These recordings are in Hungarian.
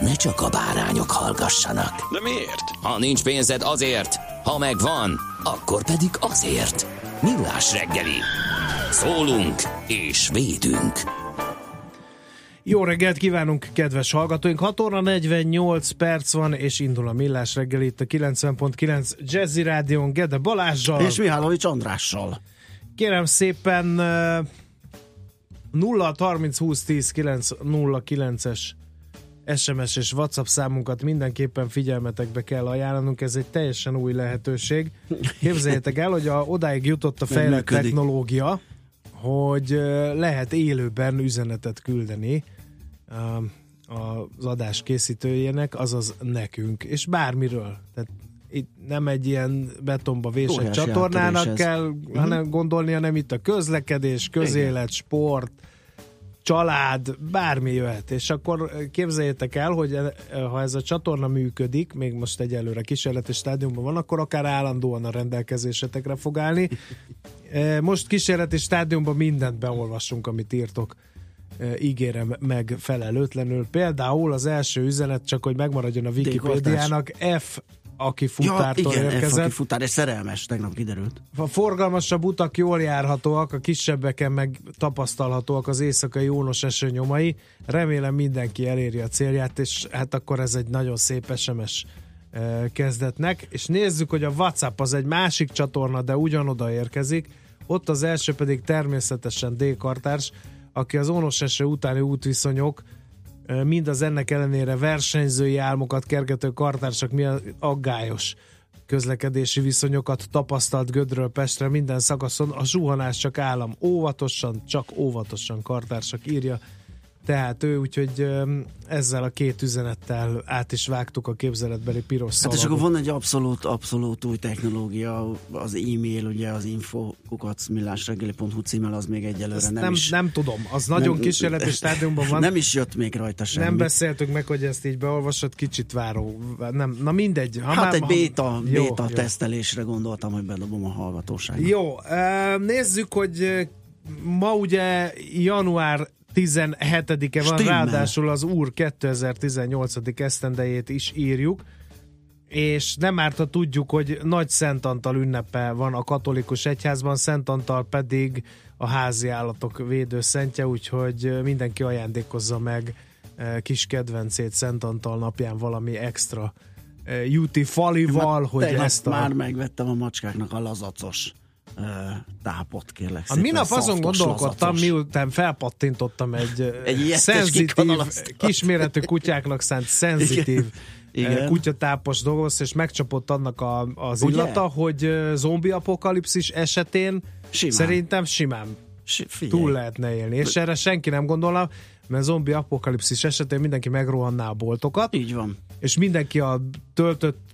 ne csak a bárányok hallgassanak. De miért? Ha nincs pénzed azért, ha megvan, akkor pedig azért. Millás reggeli. Szólunk és védünk. Jó reggelt kívánunk, kedves hallgatóink! 6 óra 48 perc van, és indul a Millás reggel itt a 90.9 Jazzy Rádion Gede Balázsjal. És Mihálovics Andrással. Kérem szépen uh, 0 30 20 10 9 0 9-es SMS és WhatsApp számunkat mindenképpen figyelmetekbe kell ajánlanunk, ez egy teljesen új lehetőség. Képzeljétek el, hogy a, odáig jutott a fejlett technológia, hogy lehet élőben üzenetet küldeni ö, az adás készítőjének, azaz nekünk, és bármiről. Tehát itt nem egy ilyen betonba vésett Óriási csatornának ez. kell hanem gondolni, hanem itt a közlekedés, közélet, sport, család, bármi jöhet. És akkor képzeljétek el, hogy e- ha ez a csatorna működik, még most egyelőre kísérleti stádiumban van, akkor akár állandóan a rendelkezésetekre fog állni. E, Most kísérleti stádiumban mindent beolvassunk, amit írtok E, ígérem meg felelőtlenül. Például az első üzenet, csak hogy megmaradjon a Wikipédiának, F, aki Ja, futártól igen, F, érkezett. aki futár, és szerelmes, tegnap kiderült. A forgalmasabb utak jól járhatóak, a kisebbeken meg tapasztalhatóak az éjszakai ónos eső nyomai. Remélem mindenki eléri a célját, és hát akkor ez egy nagyon szép SMS kezdetnek. És nézzük, hogy a WhatsApp az egy másik csatorna, de ugyanoda érkezik. Ott az első pedig természetesen D. Kartárs, aki az ónos eső utáni útviszonyok eh, mind az ennek ellenére versenyzői álmokat kergető kartársak mi aggályos közlekedési viszonyokat tapasztalt Gödről Pestre minden szakaszon. A zuhanás csak állam. Óvatosan, csak óvatosan kartársak írja. Tehát ő, úgyhogy ezzel a két üzenettel át is vágtuk a képzeletbeli piros Hát és szalagot. akkor van egy abszolút, abszolút új technológia, az e-mail, ugye az info millásreggeli.hu címmel az még egyelőre Ezt nem, nem, is. nem tudom, az nagyon kísérleti stádiumban van. Nem is jött még rajta semmi. nem beszéltük meg, hogy ezt így beolvasod, kicsit váró. Nem, na mindegy. Ha Hát már- egy ha- béta, Jó, jó. tesztelésre gondoltam, hogy bedobom a hallgatóságot. Jó, nézzük, hogy ma ugye január 17-e van, Stimmel. ráadásul az úr 2018. esztendejét is írjuk, és nem árt, ha tudjuk, hogy Nagy Szent Antal ünnepe van a katolikus egyházban, Szent Antal pedig a házi állatok védőszentje, úgyhogy mindenki ajándékozza meg ö, kis kedvencét Szent Antal napján valami extra ö, juti falival, hogy ezt a... már megvettem a macskáknak a lazacos tápot, kérlek A szépen. minap azon gondolkodtam, lazacos. miután felpattintottam egy, Egy szenzitív, kisméretű kutyáknak szánt szenzitív Igen. kutyatápos dolgoz, és megcsapott annak a, az Ugye? illata, hogy zombi apokalipszis esetén Simán. szerintem simán Si- Figyelj. túl lehetne élni. És erre senki nem gondolna, mert zombi apokalipszis esetén mindenki megrohanná a boltokat, Így van. és mindenki a töltött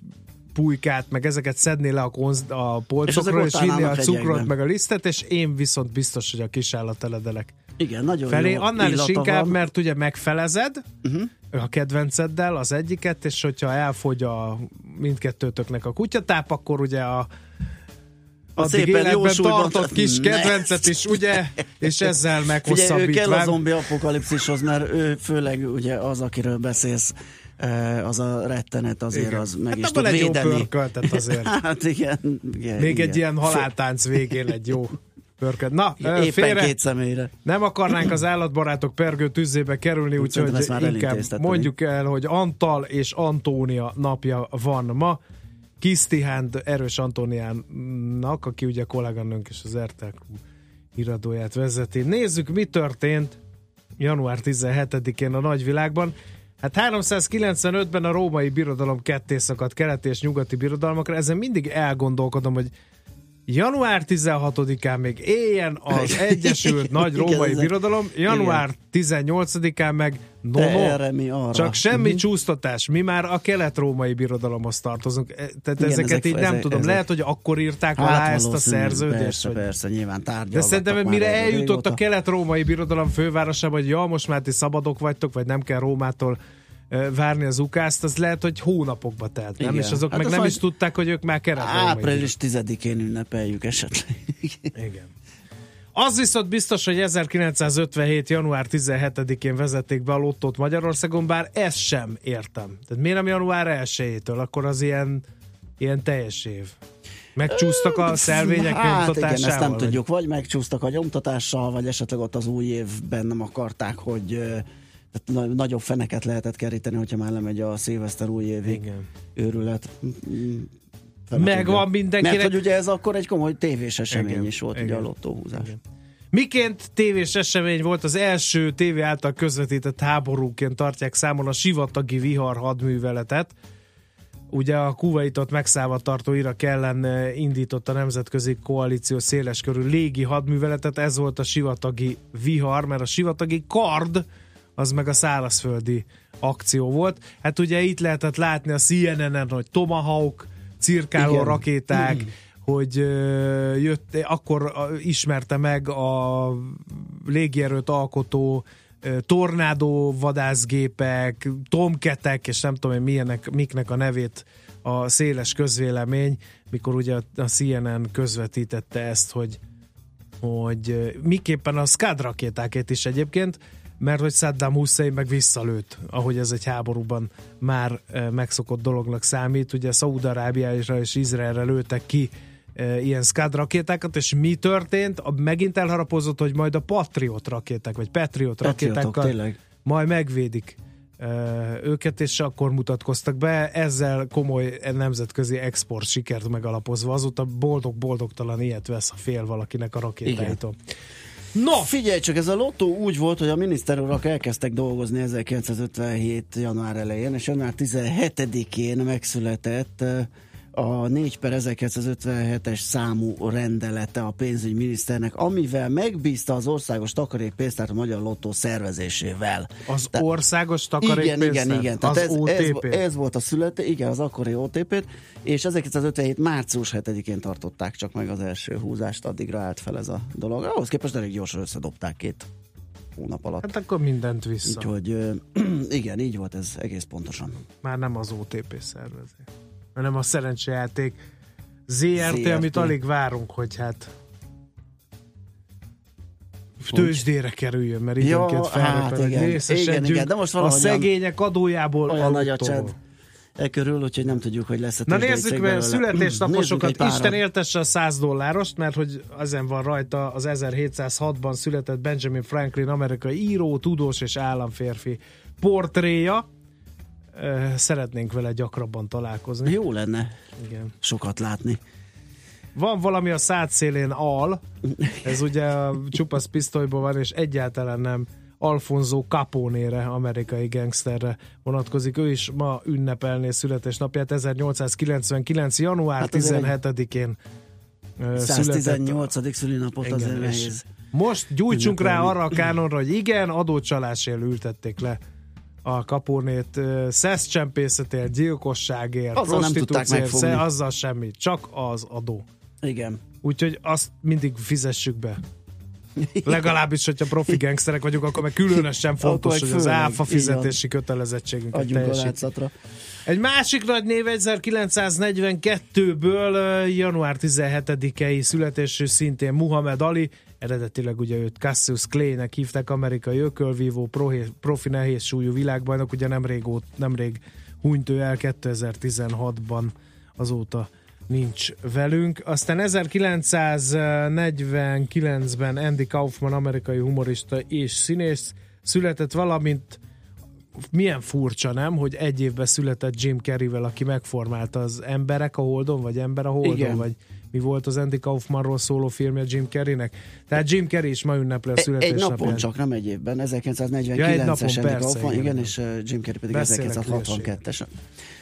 pulykát, meg ezeket szedné le a, konz, a polcokról, és, és vinné a cukrot, hegyekben. meg a lisztet, és én viszont biztos, hogy a kisállateledelek Igen, nagyon felé. jó Annál is inkább, van. Mert ugye megfelezed uh-huh. a kedvenceddel az egyiket, és hogyha elfogy a mindkettőtöknek a kutyatáp, akkor ugye a A szépen jó tartott kis kedvencet is, ugye, és ezzel Figyelj, ő kell a zombi apokalipszishoz, mert ő főleg ugye az, akiről beszélsz, az a rettenet azért Igen. az meg hát is tud egy jó védeni. pörköltet azért. Hát igen. igen Még igen. egy ilyen haláltánc végén egy jó Pörköd. Na, Éppen félre, két személyre. nem akarnánk az állatbarátok pergő tüzébe kerülni, úgyhogy inkább mondjuk el, hogy Antal és Antónia napja van ma. Kisztihánd Erős Antóniának, aki ugye kolléganőnk és az RTL Klub vezeti. Nézzük, mi történt január 17-én a nagyvilágban. Hát 395-ben a római birodalom ketté szakadt keleti és nyugati birodalmakra. Ezen mindig elgondolkodom, hogy január 16-án még éljen az Egyesült Nagy Igen, Római ezek- Birodalom, január 18-án meg no, no, erre mi arra. csak semmi Mhm. csúsztatás. Mi már a kelet-római birodalomhoz tartozunk. E, Tehát Igen, ezeket ezek- így nem ezek- tudom. ezek- Lehet, hogy akkor írták alá ezt a szerződést. Persze, vagy- persze, nyilván de szerintem, mire eljutott régóta. a kelet-római birodalom fővárosába, hogy ja, most már ti szabadok vagytok, vagy nem kell Rómától várni az ukázt, az lehet, hogy hónapokba telt, nem? Igen. És azok Hát meg az nem is tudták, hogy ők már kelet-római Április 10-én ünnepeljük esetleg. igen. Az viszont biztos, hogy 1957. január 17-én vezették be a lottót Magyarországon, bár ezt sem értem. Tehát miért nem január 1-től? Akkor az ilyen, ilyen teljes év. Megcsúsztak a szelvények hát igen, nyomtatásával? ezt nem vagy? tudjuk. Vagy megcsúsztak a nyomtatással, vagy esetleg ott az új évben nem akarták, hogy tehát na- nagyobb feneket lehetett keríteni, hogyha már lemegy a szilveszter új évi Igen. őrület. Mm, fene Megvan mindenkinek- Mert hogy ugye ez akkor egy komoly tévés esemény Igen, is volt, ugye igen. a lottóhúzás. Miként tévés esemény volt az első tévé által közvetített háborúként tartják számon a sivatagi vihar hadműveletet. Ugye a Kuwaitot megszállva tartó Irak ellen eh, indított a nemzetközi koalíció széleskörű légi hadműveletet, ez volt a sivatagi vihar, mert a sivatagi kard az meg a szárazföldi akció volt. Hát ugye itt lehetett látni a CNN-en, hogy Tomahawk, cirkáló Igen. rakéták, hogy ö, jött, akkor ismerte meg a légierőt alkotó ö, tornádó vadászgépek, tomketek, és nem tudom én milyenek, miknek a nevét a széles közvélemény, mikor ugye a CNN közvetítette ezt, hogy hogy miképpen a Scud rakétákét is egyébként, mert hogy Saddam Hussein meg visszalőtt, ahogy ez egy háborúban már ö, megszokott dolognak számít. Ugye Szaúd-Arábiára és Izraelre lőttek ki ö, ilyen Scud rakétákat, és mi történt? A, megint elharapozott, hogy majd a Patriot rakéták, vagy Patriot Patriotok, rakétákkal tényleg. majd megvédik ö, őket, és akkor mutatkoztak be, ezzel komoly nemzetközi export sikert megalapozva. Azóta boldog-boldogtalan ilyet vesz, ha fél valakinek a rakétáitól. No, Figyelj csak, ez a lottó úgy volt, hogy a miniszter urak elkezdtek dolgozni 1957. január elején, és január 17-én megszületett a 4 per 1957-es számú rendelete a pénzügyminiszternek, amivel megbízta az országos takarékpénztárt a Magyar Lottó szervezésével. az Te- országos Igen, takarékpénztár, igen, igen. Tehát az ez, OTP. ez, ez volt a születe, igen, az akkori OTP-t, és 1957. március 7-én tartották csak meg az első húzást, addigra állt fel ez a dolog. Ahhoz képest elég gyorsan összedobták két hónap alatt. Hát akkor mindent vissza. Úgyhogy igen, így volt ez egész pontosan. Már nem az OTP szervezi, hanem a szerencsejáték ZRT, ZRT. amit alig várunk, hogy hát tőzsdére kerüljön, mert időnként hát igen. Igen, igen, de most a szegények adójából Olyan nagy a csend e körül, úgyhogy nem tudjuk, hogy lesz a Na nézzük meg belőle. születésnaposokat. Isten éltesse a 100 dollárost, mert hogy ezen van rajta az 1706-ban született Benjamin Franklin, amerikai író, tudós és államférfi portréja. Szeretnénk vele gyakrabban találkozni. Jó lenne Igen. sokat látni. Van valami a szád szélén al, ez ugye a csupasz pisztolyból van, és egyáltalán nem Alfonso Capone-re, amerikai gangsterre vonatkozik. Ő is ma ünnepelné születésnapját, 1899. január Hát azért 17-én ö, született. 118. szülinapot és nehéz. Most gyújtsunk rá arra a kánonra, hogy igen, adócsalásért ültették le a kapónét ö, szeszcsempészetért, gyilkosságért, Azzal nem tudták megfogni. azzal semmi, csak az adó. Igen. Úgyhogy azt mindig fizessük be. Legalábbis, hogyha profi gangsterek vagyunk, akkor meg különösen fontos, hogy az áfa fizetési kötelezettségünket Adjunk a teljesít. Egy másik nagy név 1942-ből ö, január 17-i születésű szintén Muhammad Ali, eredetileg ugye őt Cassius Clay-nek hívták, amerikai ökölvívó, profi nehéz súlyú világbajnok, ugye nemrég, ót, nemrég hunyt ő el 2016-ban azóta nincs velünk. Aztán 1949-ben Andy Kaufman, amerikai humorista és színész született, valamint milyen furcsa, nem, hogy egy évben született Jim Carreyvel, aki megformálta az Emberek a Holdon, vagy Ember a Holdon, Igen. vagy mi volt az Andy Kaufmanról szóló filmje Jim Carreynek. Tehát Jim Carrey is ma ünnepli a Egy születésnapját. napon csak, nem egy évben, Ja, egy 1949-es napon, Andy persze, Kaufman, igen. igen, és uh, Jim Carrey pedig Beszélek 1962-es.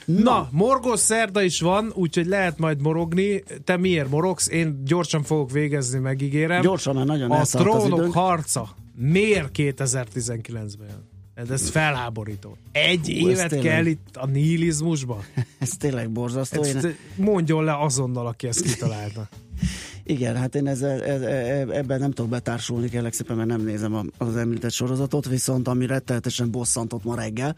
Na, morgos szerda is van, úgyhogy lehet majd morogni. Te miért morogsz? Én gyorsan fogok végezni, megígérem. Gyorsan, mert nagyon A trónok harca miért 2019-ben jön? Ez- Ez felháborító. Egy Hú, évet tényleg. kell itt a nihilizmusba? Ez tényleg borzasztó. Én, Ezt mondjon le azonnal, aki ezt kitalálta. igen, hát én ezzel, e- e- ebben nem tudok betársulni, kérlek szépen, mert nem nézem az említett sorozatot, viszont ami rettenetesen bosszantott ma reggel,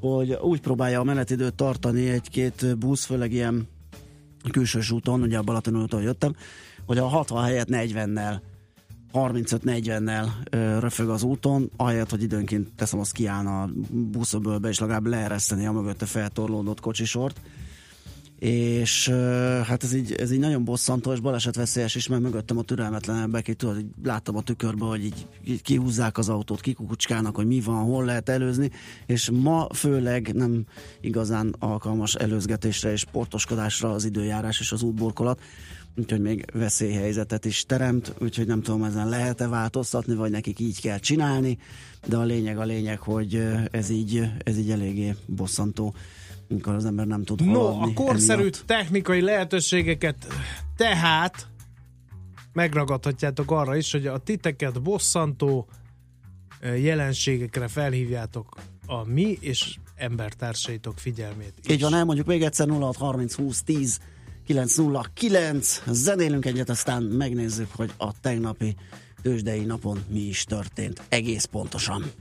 hogy úgy próbálja a menetidőt tartani egy-két busz, főleg ilyen külsős úton, ugye a Balaton úton jöttem, hogy a 60 helyett 40-nel 35-40-nel ö, röfög az úton, ahelyett, hogy időnként teszem, azt kiállna a buszöbölbe, és legalább leereszteni a mögötte feltorlódott kocsisort. És hát ez így, ez így nagyon bosszantó, és balesetveszélyes is, mert mögöttem a türelmetlenebbek, így tudod, így láttam a tükörbe, hogy így, így kihúzzák az autót, kikukucskálnak, hogy mi van, hol lehet előzni, és ma főleg nem igazán alkalmas előzgetésre és sportoskodásra az időjárás és az útburkolat, úgyhogy még veszélyhelyzetet is teremt, úgyhogy nem tudom, ezen lehet-e változtatni, vagy nekik így kell csinálni, de a lényeg a lényeg, hogy ez így, ez így eléggé bosszantó, amikor az ember nem tud No, a korszerű emiatt. technikai lehetőségeket tehát megragadhatjátok arra is, hogy a titeket bosszantó jelenségekre felhívjátok a mi és embertársaitok figyelmét. is. Így van, elmondjuk még egyszer 06 30 20 10 909, zenélünk egyet, aztán megnézzük, hogy a tegnapi tőzsdei napon mi is történt. Egész pontosan.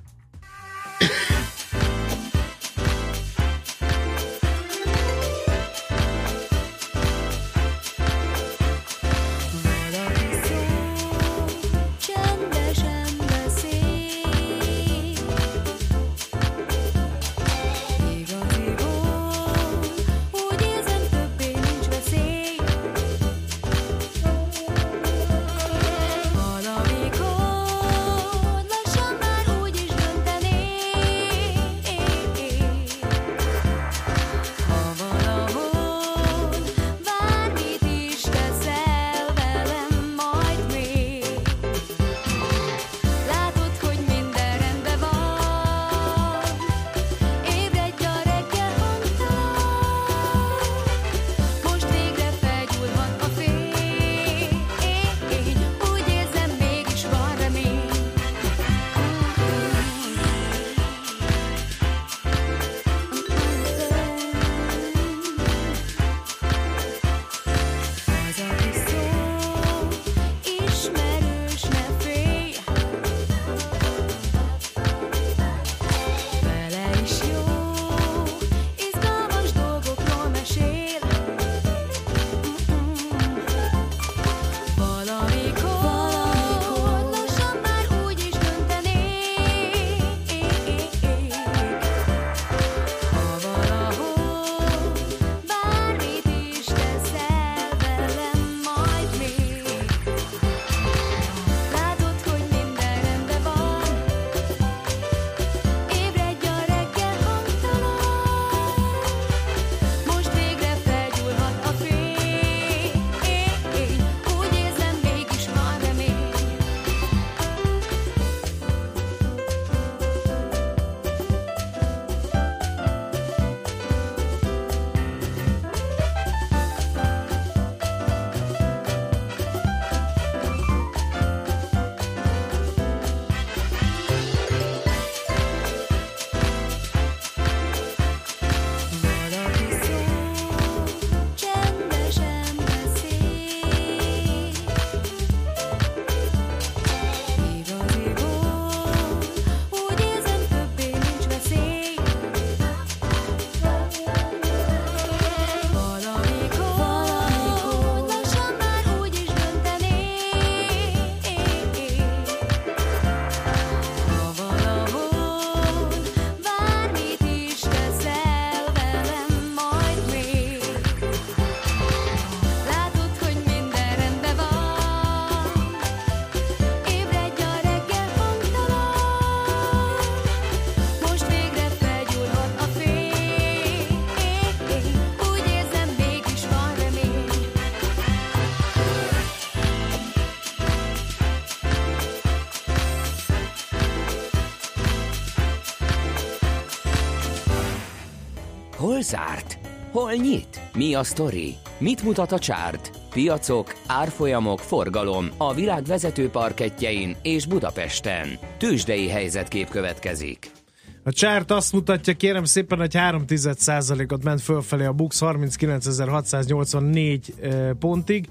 Zárt? Hol nyit? Mi a sztori? Mit mutat a csárt? Piacok, árfolyamok, forgalom a világ vezető parketjein és Budapesten. Tősdei helyzetkép következik. A csárt azt mutatja, kérem szépen, hogy 3 ot ment fölfelé a Bux 39.684 eh, pontig,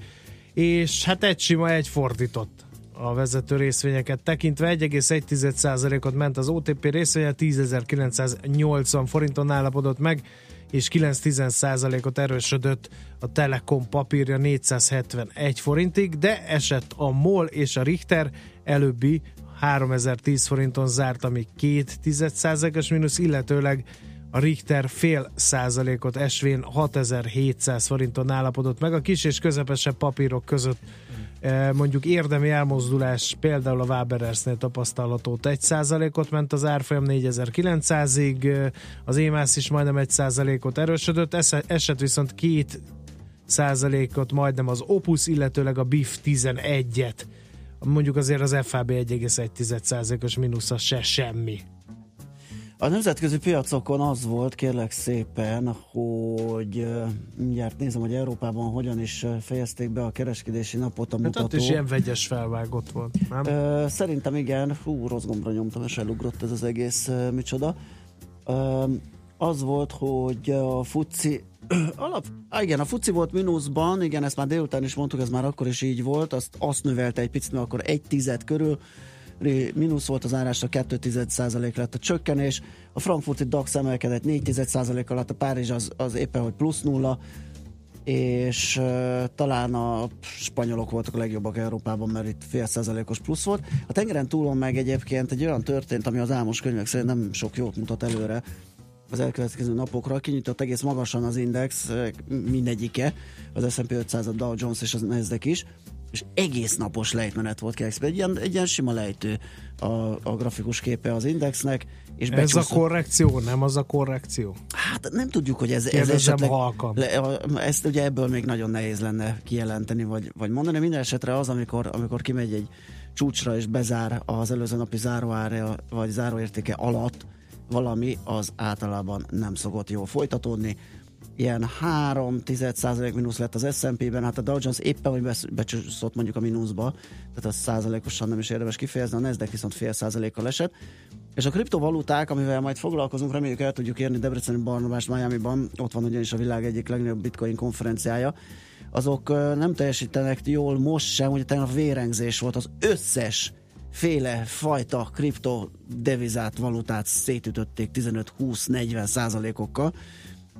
és hát egy sima, egy fordított a vezető részvényeket tekintve. 1,1%-ot ment az OTP részvénye, 10.980 forinton állapodott meg, és 9-10%-ot erősödött a Telekom papírja 471 forintig, de esett a MOL és a Richter előbbi 3010 forinton zárt, ami 2 os mínusz, illetőleg a Richter fél százalékot esvén 6700 forinton állapodott meg. A kis és közepesebb papírok között mondjuk érdemi elmozdulás például a Waberersnél tapasztalható 1 százalékot ment az árfolyam 4900-ig, eh, az EMAS is majdnem 1 százalékot erősödött, esze- esett viszont 2 százalékot majdnem az Opus, illetőleg a BIF 11-et. Mondjuk azért az FAB 1,1%-os mínusza se semmi. A nemzetközi piacokon az volt, kérlek szépen, hogy mindjárt nézem, hogy Európában hogyan is fejezték be a kereskedési napot a Hát mutató. ott is ilyen vegyes felvágott volt, nem? Szerintem igen, hú, rossz gombra nyomtam, és elugrott ez az egész micsoda. Az volt, hogy a fuci alap, á, igen, a fuci volt mínuszban, igen, ezt már délután is mondtuk, ez már akkor is így volt, azt, azt növelte egy picit, mert akkor egy tized körül mínusz volt az árásra, 2 százalék lett a csökkenés, a frankfurti DAX emelkedett 4 százalék alatt, a Párizs az, az éppen, hogy plusz nulla, és uh, talán a spanyolok voltak a legjobbak Európában, mert itt fél százalékos plusz volt. A tengeren túlon meg egyébként egy olyan történt, ami az álmos könyvek szerint nem sok jót mutat előre az elkövetkező napokra. Kinyitott egész magasan az index, mindegyike, az S&P 500, a Dow Jones és az Nasdaq is, és egész napos lejtmenet volt szépen. egy ilyen, egy ilyen sima lejtő a, a grafikus képe az indexnek, és Ez a becsúszott- korrekció, nem az a korrekció? Hát nem tudjuk, hogy ez, ez esetleg... halkan. Le, a- ezt ugye ebből még nagyon nehéz lenne kijelenteni, vagy, vagy mondani. Minden esetre az, amikor, amikor kimegy egy csúcsra és bezár az előző napi záróára, vagy záróértéke alatt valami, az általában nem szokott jól folytatódni. Ilyen 3 százalék mínusz lett az S&P-ben, hát a Dow Jones éppen, hogy becsúszott mondjuk a mínuszba, tehát az százalékosan nem is érdemes kifejezni, a Nasdaq viszont fél százalékkal esett. És a kriptovaluták, amivel majd foglalkozunk, reméljük el tudjuk érni Debreceni Barnabás Miami-ban, ott van ugyanis a világ egyik legnagyobb bitcoin konferenciája, azok nem teljesítenek jól most sem, ugye tegnap vérengzés volt az összes féle fajta kripto devizát, valutát szétütötték 15-20-40 százalékokkal,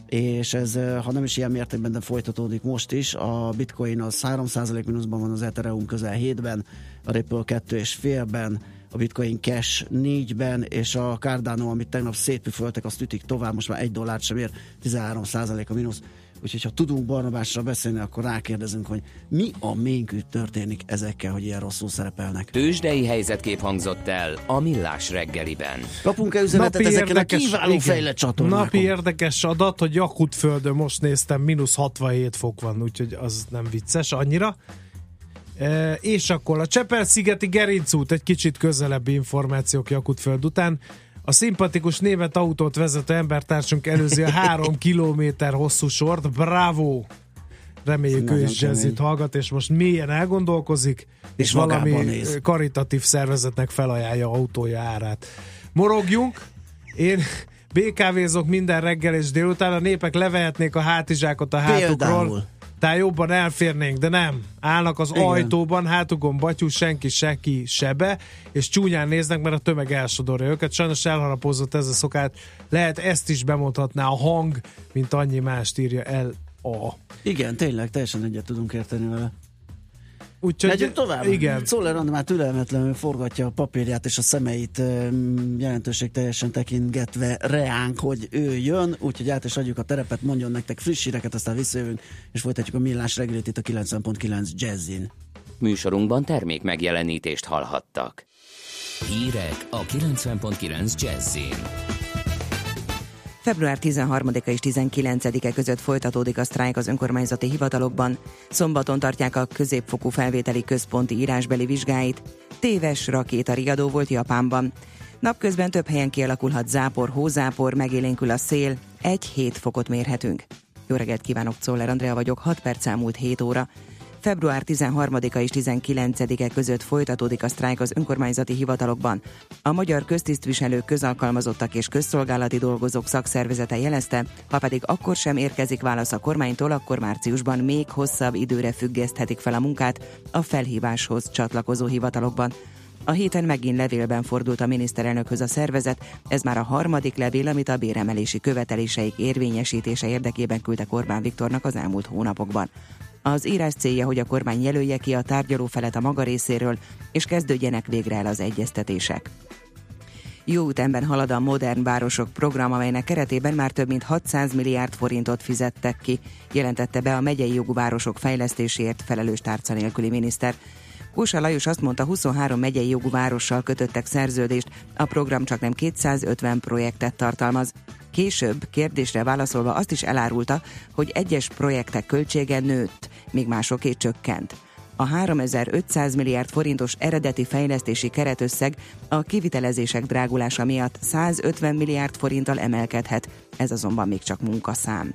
és ez, ha nem is ilyen mértékben, de folytatódik most is. A bitcoin az 3% mínuszban van, az Ethereum közel 7-ben, a Ripple 2,5-ben, a Bitcoin Cash 4-ben, és a Cardano, amit tegnap szétpüföltek, azt ütik tovább, most már egy dollárt sem ér, 13% a mínusz. Úgyhogy ha tudunk Barnabásra beszélni, akkor rákérdezünk, hogy mi a ménkű történik ezekkel, hogy ilyen rosszul szerepelnek. Tősdei helyzetkép hangzott el a Millás reggeliben. Kapunk-e üzenetet ezeken a kiváló igen, fejlett csatornákon? Napi érdekes adat, hogy Jakutföldön most néztem, mínusz 67 fok van, úgyhogy az nem vicces annyira. E, és akkor a Csepel-szigeti Gerincút, egy kicsit közelebbi információk Jakutföld után. A szimpatikus német autót vezető embertársunk előzi a három kilométer hosszú sort. Bravo! Reméljük ő is jazzit hallgat, és most mélyen elgondolkozik, és, És valami néz. karitatív szervezetnek felajánlja autója árát. Morogjunk, én BKV-zok minden reggel és délután, a népek levehetnék a hátizsákot a hátukról. Például. Tehát jobban elférnénk, de nem. Állnak az Igen. ajtóban, hátukon batyú, senki, senki sebe, és csúnyán néznek, mert a tömeg elsodorja őket. Sajnos elharapozott ez a szokát. Lehet ezt is bemondhatná a hang, mint annyi mást írja el a. Igen, tényleg, teljesen egyet tudunk érteni vele. Úgyhogy, Megyünk tovább? Igen. Szoller Andi már türelmetlenül forgatja a papírját és a szemeit jelentőség teljesen tekintgetve reánk, hogy ő jön, úgyhogy át is adjuk a terepet, mondjon nektek friss híreket, aztán visszajövünk, és folytatjuk a millás reggelit itt a 90.9 Jazzin. Műsorunkban termék megjelenítést hallhattak. Hírek a 90.9 Jazzin. Február 13-a és 19-e között folytatódik a sztrájk az önkormányzati hivatalokban. Szombaton tartják a középfokú felvételi központi írásbeli vizsgáit. Téves rakéta riadó volt Japánban. Napközben több helyen kialakulhat zápor, hózápor, megélénkül a szél, 1-7 fokot mérhetünk. Jó reggelt kívánok, Czoller Andrea vagyok, 6 perc elmúlt 7 óra. Február 13-a és 19-e között folytatódik a sztrájk az önkormányzati hivatalokban. A magyar köztisztviselők, közalkalmazottak és közszolgálati dolgozók szakszervezete jelezte, ha pedig akkor sem érkezik válasz a kormánytól, akkor márciusban még hosszabb időre függeszthetik fel a munkát a felhíváshoz csatlakozó hivatalokban. A héten megint levélben fordult a miniszterelnökhöz a szervezet, ez már a harmadik levél, amit a béremelési követeléseik érvényesítése érdekében küldtek Orbán Viktornak az elmúlt hónapokban. Az írás célja, hogy a kormány jelölje ki a tárgyalófelet a maga részéről, és kezdődjenek végre el az egyeztetések. Jó ütemben halad a Modern Városok program, amelynek keretében már több mint 600 milliárd forintot fizettek ki, jelentette be a megyei jogú városok fejlesztéséért felelős tárca nélküli miniszter. Kósa Lajos azt mondta, 23 megyei jogú várossal kötöttek szerződést, a program csak nem 250 projektet tartalmaz. Később kérdésre válaszolva azt is elárulta, hogy egyes projektek költsége nőtt, míg másoké csökkent. A 3500 milliárd forintos eredeti fejlesztési keretösszeg a kivitelezések drágulása miatt 150 milliárd forinttal emelkedhet, ez azonban még csak munkaszám.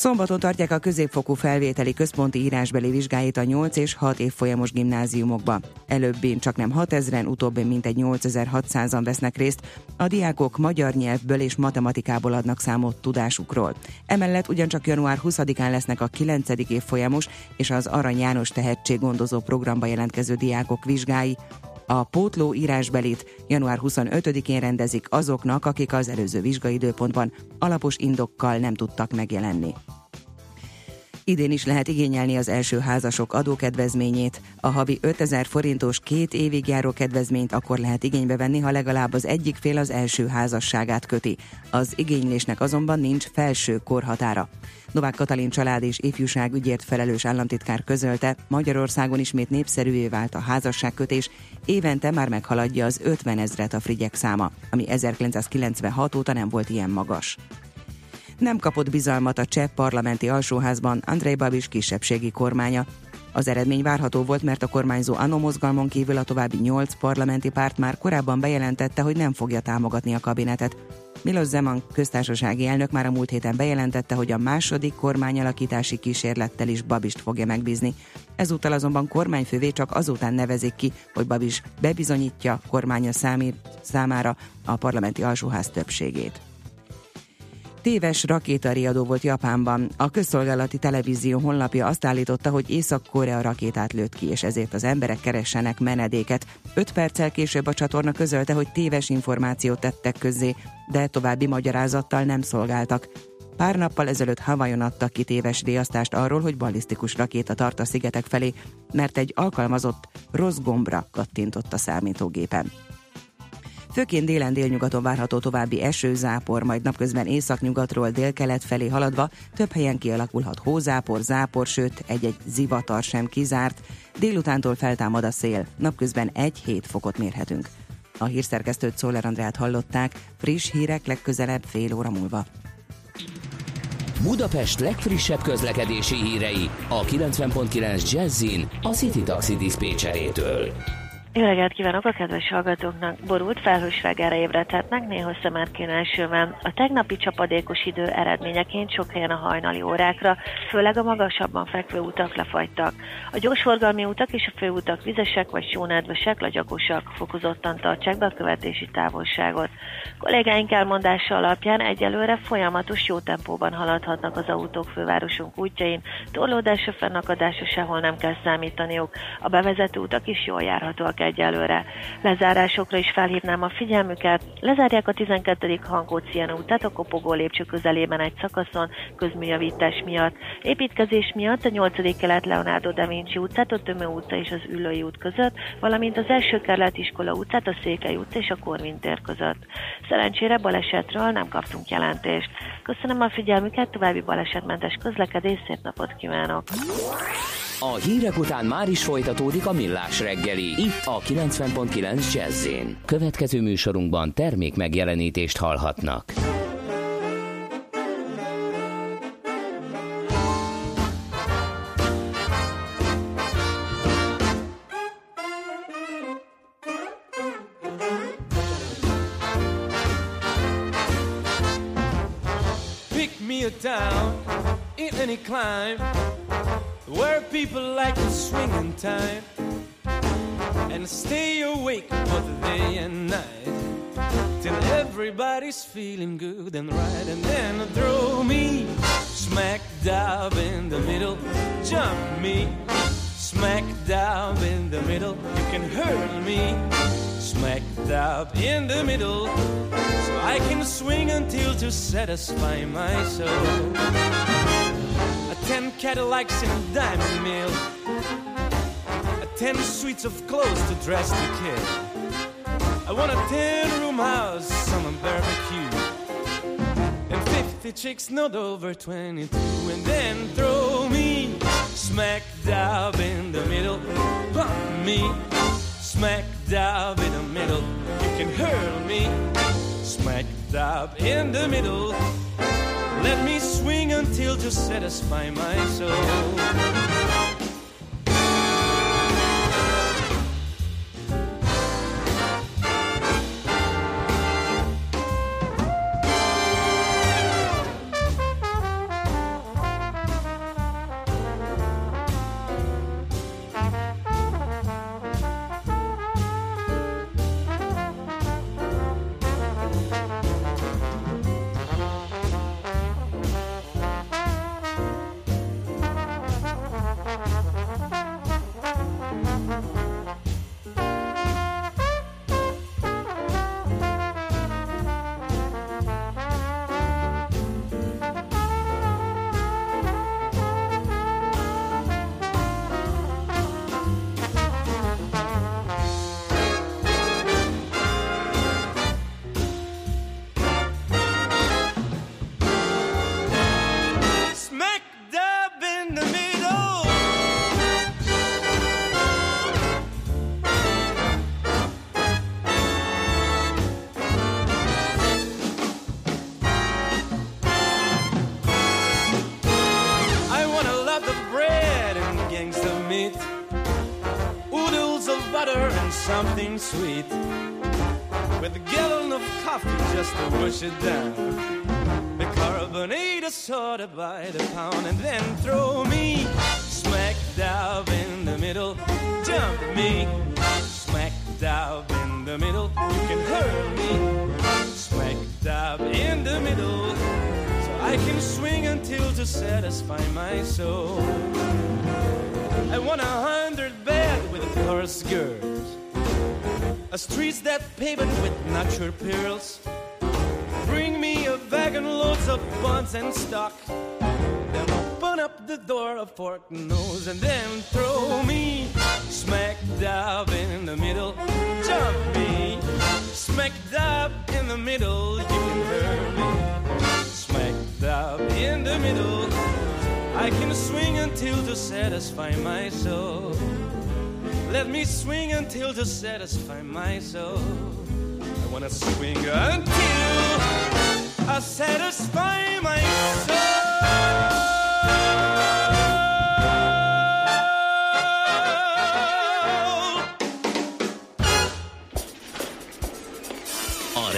Szombaton tartják a középfokú felvételi központi írásbeli vizsgáit a 8 és 6 évfolyamos gimnáziumokba. Előbbin csak nem 6000-en, utóbbi mintegy 8600-an vesznek részt. A diákok magyar nyelvből és matematikából adnak számot tudásukról. Emellett ugyancsak január 20-án lesznek a 9. évfolyamos és az Arany János tehetséggondozó programba jelentkező diákok vizsgái. A pótló írásbelit január 25-én rendezik azoknak, akik az előző vizsgaidőpontban alapos indokkal nem tudtak megjelenni. Idén is lehet igényelni az első házasok adókedvezményét. A havi 5000 forintos két évig járó kedvezményt akkor lehet igénybe venni, ha legalább az egyik fél az első házasságát köti. Az igénylésnek azonban nincs felső korhatára. Novák Katalin család és ifjúság ügyért felelős államtitkár közölte, Magyarországon ismét népszerűvé vált a házasságkötés, évente már meghaladja az 50 ezret a frigyek száma, ami 1996 óta nem volt ilyen magas nem kapott bizalmat a cseh parlamenti alsóházban Andrei Babis kisebbségi kormánya. Az eredmény várható volt, mert a kormányzó ANO mozgalmon kívül a további nyolc parlamenti párt már korábban bejelentette, hogy nem fogja támogatni a kabinetet. Milos Zeman köztársasági elnök már a múlt héten bejelentette, hogy a második kormányalakítási kísérlettel is Babist fogja megbízni. Ezúttal azonban kormányfővé csak azután nevezik ki, hogy Babis bebizonyítja kormánya számí, számára a parlamenti alsóház többségét. Téves rakétariadó volt Japánban. A közszolgálati televízió honlapja azt állította, hogy Észak-Korea rakétát lőtt ki, és ezért az emberek keressenek menedéket. Öt perccel később a csatorna közölte, hogy téves információt tettek közzé, de további magyarázattal nem szolgáltak. Pár nappal ezelőtt Havajon adtak ki téves riasztást arról, hogy ballisztikus rakéta tart a szigetek felé, mert egy alkalmazott rossz gombra kattintott a számítógépen. Főként délen délnyugaton várható további eső, zápor, majd napközben északnyugatról délkelet felé haladva több helyen kialakulhat hózápor, zápor, sőt egy-egy zivatar sem kizárt. Délutántól feltámad a szél, napközben 1-7 fokot mérhetünk. A hírszerkesztőt Szóler Andrát hallották, friss hírek legközelebb fél óra múlva. Budapest legfrissebb közlekedési hírei a 90.9 Jazzin a City Taxi Dispécsejétől. Jó reggelt kívánok a kedves hallgatóknak! Borult felhős reggelre ébredhetnek, néha szemerkén elsőben. A tegnapi csapadékos idő eredményeként sok helyen a hajnali órákra, főleg a magasabban fekvő utak lefagytak. A gyorsforgalmi utak és a főutak vizesek vagy sónedvesek, lagyakosak, fokozottan tartsák be a követési távolságot. Kollégáink elmondása alapján egyelőre folyamatos jó tempóban haladhatnak az autók fővárosunk útjain, torlódásra, fennakadásra sehol nem kell számítaniuk. A bevezető utak is jól járhatóak egyelőre. Lezárásokra is felhívnám a figyelmüket. Lezárják a 12. Hankócián utat a kopogó lépcső közelében egy szakaszon közműjavítás miatt. Építkezés miatt a 8. kelet Leonardo da Vinci utcát, a Tömő utca és az Ülői út között, valamint az első kerület iskola utcát, a Székely utca és a Korvin tér között. Szerencsére balesetről nem kaptunk jelentést. Köszönöm a figyelmüket, további balesetmentes közlekedés, szép napot kívánok! A hírek után már is folytatódik a millás reggeli. Itt a 90.9 jazz Következő műsorunkban termék megjelenítést hallhatnak. Pick me a town in any climb people like to swing in time and stay awake both day and night till everybody's feeling good and right. And then throw me smack dab in the middle jump me smack dab in the middle. You can hurl me smack dab in the middle so I can swing until to satisfy my soul ten Cadillacs in a diamond mill. Ten suites of clothes to dress the kid. I want a ten room house a barbecue. And 50 chicks not over 22 and then throw me smack dab in the middle. Bump me smack dab in the middle. You can hurl me smack dab in the middle let me swing until to satisfy my soul I can swing until to satisfy my soul. I want a hundred bed with a chorus girls. A streets that paved with natural pearls. Bring me a wagon loads of buns and stock. Then open up the door of fork nose and then throw me smack dab in the middle. Jump me smack dab in the middle. You can hear me dab in the middle. I can swing until to satisfy my soul. Let me swing until to satisfy my soul. I wanna swing until I satisfy my soul.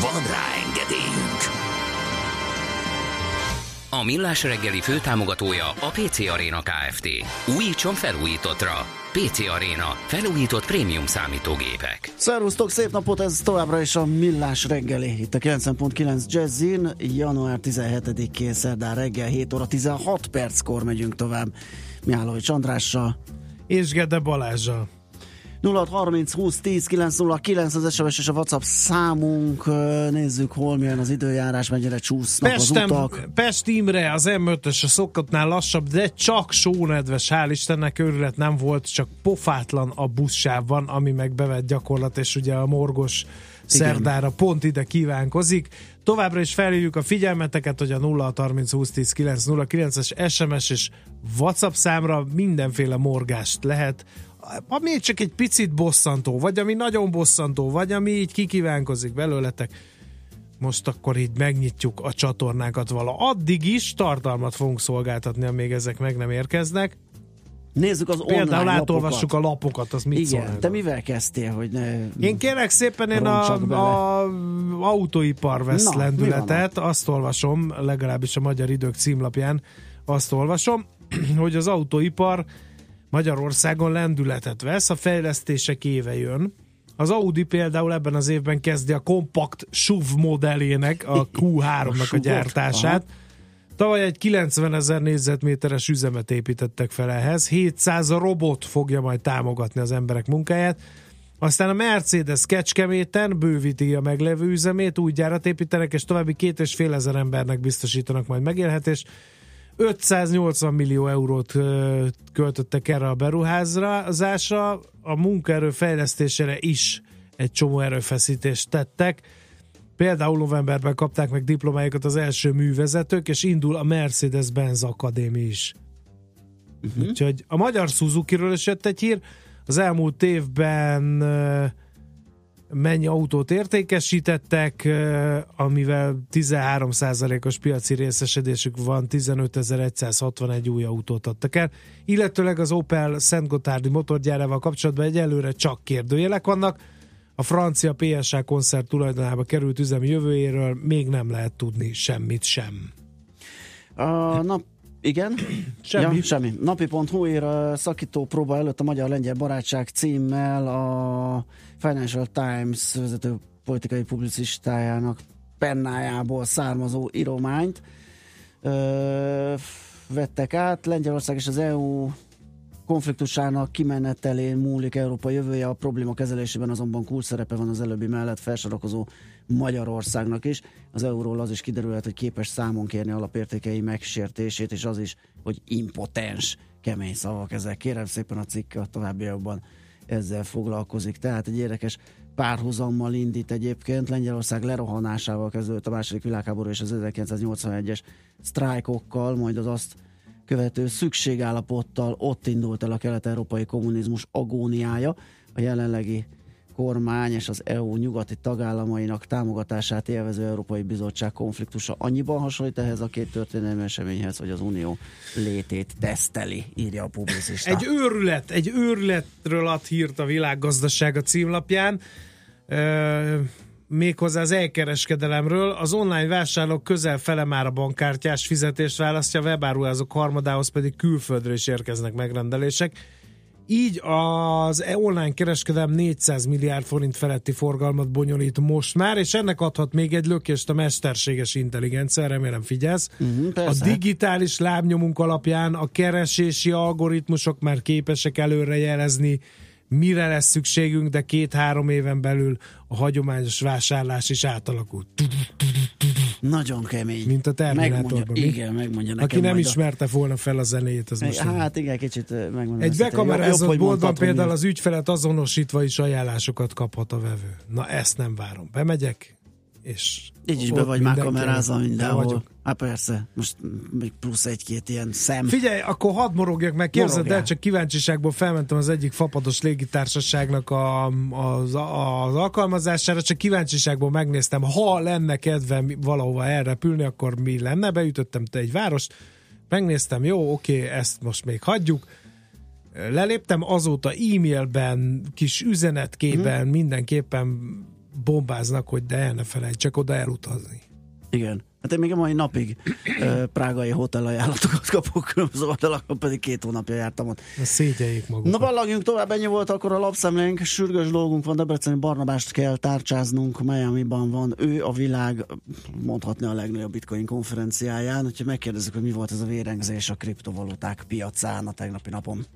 Van rá engedélyünk! A Millás reggeli főtámogatója a PC Arena Kft. Újítson felújítottra. PC Arena. Felújított prémium számítógépek. Szervusztok, szép napot, ez továbbra is a Millás reggeli, itt a 90.9 Jazzin, január 17-én szerdán reggel 7 óra 16 perckor megyünk tovább Mihálovics Andrással. És Gede Balázsjal. 0630 20 10 909 az SMS és a WhatsApp számunk. Nézzük, hol milyen az időjárás, mennyire csúsznak Pestem, az utak. Pest Imre az M5-ös a szokottnál lassabb, de csak sónedves, hál' Istennek őrület nem volt, csak pofátlan a buszsávban, ami meg bevett gyakorlat, és ugye a morgos szerdára pont ide kívánkozik. Továbbra is felhívjuk a figyelmeteket, hogy a 0 30 20 10 909-es SMS és WhatsApp számra mindenféle morgást lehet, ami csak egy picit bosszantó, vagy ami nagyon bosszantó, vagy ami így kikívánkozik belőletek most akkor így megnyitjuk a csatornákat vala. Addig is tartalmat fogunk szolgáltatni, amíg ezek meg nem érkeznek. Nézzük az online Például lapokat. átolvassuk a lapokat, az mit szól Igen, erről? te mivel kezdtél, hogy ne... Én kérek szépen, én a, bele. a autóipar vesz Na, lendületet, azt olvasom, legalábbis a Magyar Idők címlapján azt olvasom, hogy az autóipar Magyarországon lendületet vesz, a fejlesztések éve jön. Az Audi például ebben az évben kezdi a kompakt SUV modellének, a Q3-nak a gyártását. Tavaly egy 90 ezer négyzetméteres üzemet építettek fel ehhez. 700 robot fogja majd támogatni az emberek munkáját. Aztán a Mercedes Kecskeméten bővíti a meglevő üzemét, új gyárat építenek, és további két és fél ezer embernek biztosítanak majd megélhetést. 580 millió eurót költöttek erre a beruházásra, a munkaerő fejlesztésére is egy csomó erőfeszítést tettek. Például novemberben kapták meg diplomájukat az első művezetők, és indul a Mercedes-Benz Akadémi is. Uh-huh. Úgyhogy a magyar Suzuki-ről is jött egy hír. Az elmúlt évben mennyi autót értékesítettek, amivel 13%-os piaci részesedésük van, 15.161 új autót adtak el. Illetőleg az Opel Szent Gotthárdi motorgyárával kapcsolatban egyelőre csak kérdőjelek vannak. A francia PSA koncert tulajdonába került üzem jövőjéről még nem lehet tudni semmit sem. A nap igen? Semmi. Ja, semmi. Napi.hu ír a szakító próba előtt a Magyar-Lengyel Barátság címmel a Financial Times vezető politikai publicistájának pennájából származó írományt ö, vettek át. Lengyelország és az EU konfliktusának kimenetelén múlik Európa jövője, a probléma kezelésében azonban kulcs szerepe van az előbbi mellett felsorakozó Magyarországnak is. Az euróról az is kiderülhet, hogy képes számon kérni alapértékei megsértését, és az is, hogy impotens, kemény szavak ezek. Kérem szépen a cikk a továbbiakban ezzel foglalkozik. Tehát egy érdekes párhuzammal indít egyébként. Lengyelország lerohanásával kezdődött a második világháború és az 1981-es sztrájkokkal, majd az azt követő szükségállapottal ott indult el a kelet-európai kommunizmus agóniája. A jelenlegi kormány és az EU nyugati tagállamainak támogatását élvező Európai Bizottság konfliktusa annyiban hasonlít ehhez a két történelmi eseményhez, hogy az Unió létét teszteli, írja a publicista. Egy őrület, egy őrületről ad hírt a világgazdaság a címlapján, ö, méghozzá az elkereskedelemről. Az online vásárlók közel fele már a bankkártyás fizetést választja, webáruházok harmadához pedig külföldről is érkeznek megrendelések. Így az online kereskedelem 400 milliárd forint feletti forgalmat bonyolít most már, és ennek adhat még egy lökést a mesterséges intelligencia, remélem figyelsz. A persze. digitális lábnyomunk alapján a keresési algoritmusok már képesek előrejelezni, mire lesz szükségünk, de két-három éven belül a hagyományos vásárlás is átalakul. Nagyon kemény. Mint a Terminátorban, igen, megmondja nekem Aki nem majd a- ismerte volna fel a zenét, az most nem. Hát igen, kicsit eh, megmondom. Egy bekamerázott boltban például az ügyfelet azonosítva is ajánlásokat kaphat a vevő. Na ezt nem várom. Bemegyek, és Így is be vagy már kamerázva mindenhol. vagyok. Hát persze, most még plusz egy-két ilyen szem. Figyelj, akkor hadd morogjak meg, képzeld el, csak kíváncsiságból felmentem az egyik fapados légitársaságnak a, az, az alkalmazására, csak kíváncsiságból megnéztem, ha lenne kedvem valahova elrepülni, akkor mi lenne, beütöttem te egy várost, megnéztem, jó, oké, ezt most még hagyjuk, leléptem, azóta e-mailben, kis üzenetkében Mhm. mindenképpen bombáznak, hogy de el ne felejtsek oda elutazni. Igen. Hát én még a mai napig ö, prágai hotel ajánlatokat kapok különböző oldalakon, pedig két hónapja jártam ott. Na, szégyeljék magukat. Na ballagjunk tovább, ennyi volt akkor a lapszemlénk. Sürgős dolgunk van, Debreceni Barnabást kell tárcsáznunk, Miami-ban van ő a világ, mondhatni a legnagyobb bitcoin konferenciáján, úgyhogy megkérdezzük, hogy mi volt ez a vérengzés a kriptovaluták piacán a tegnapi napon.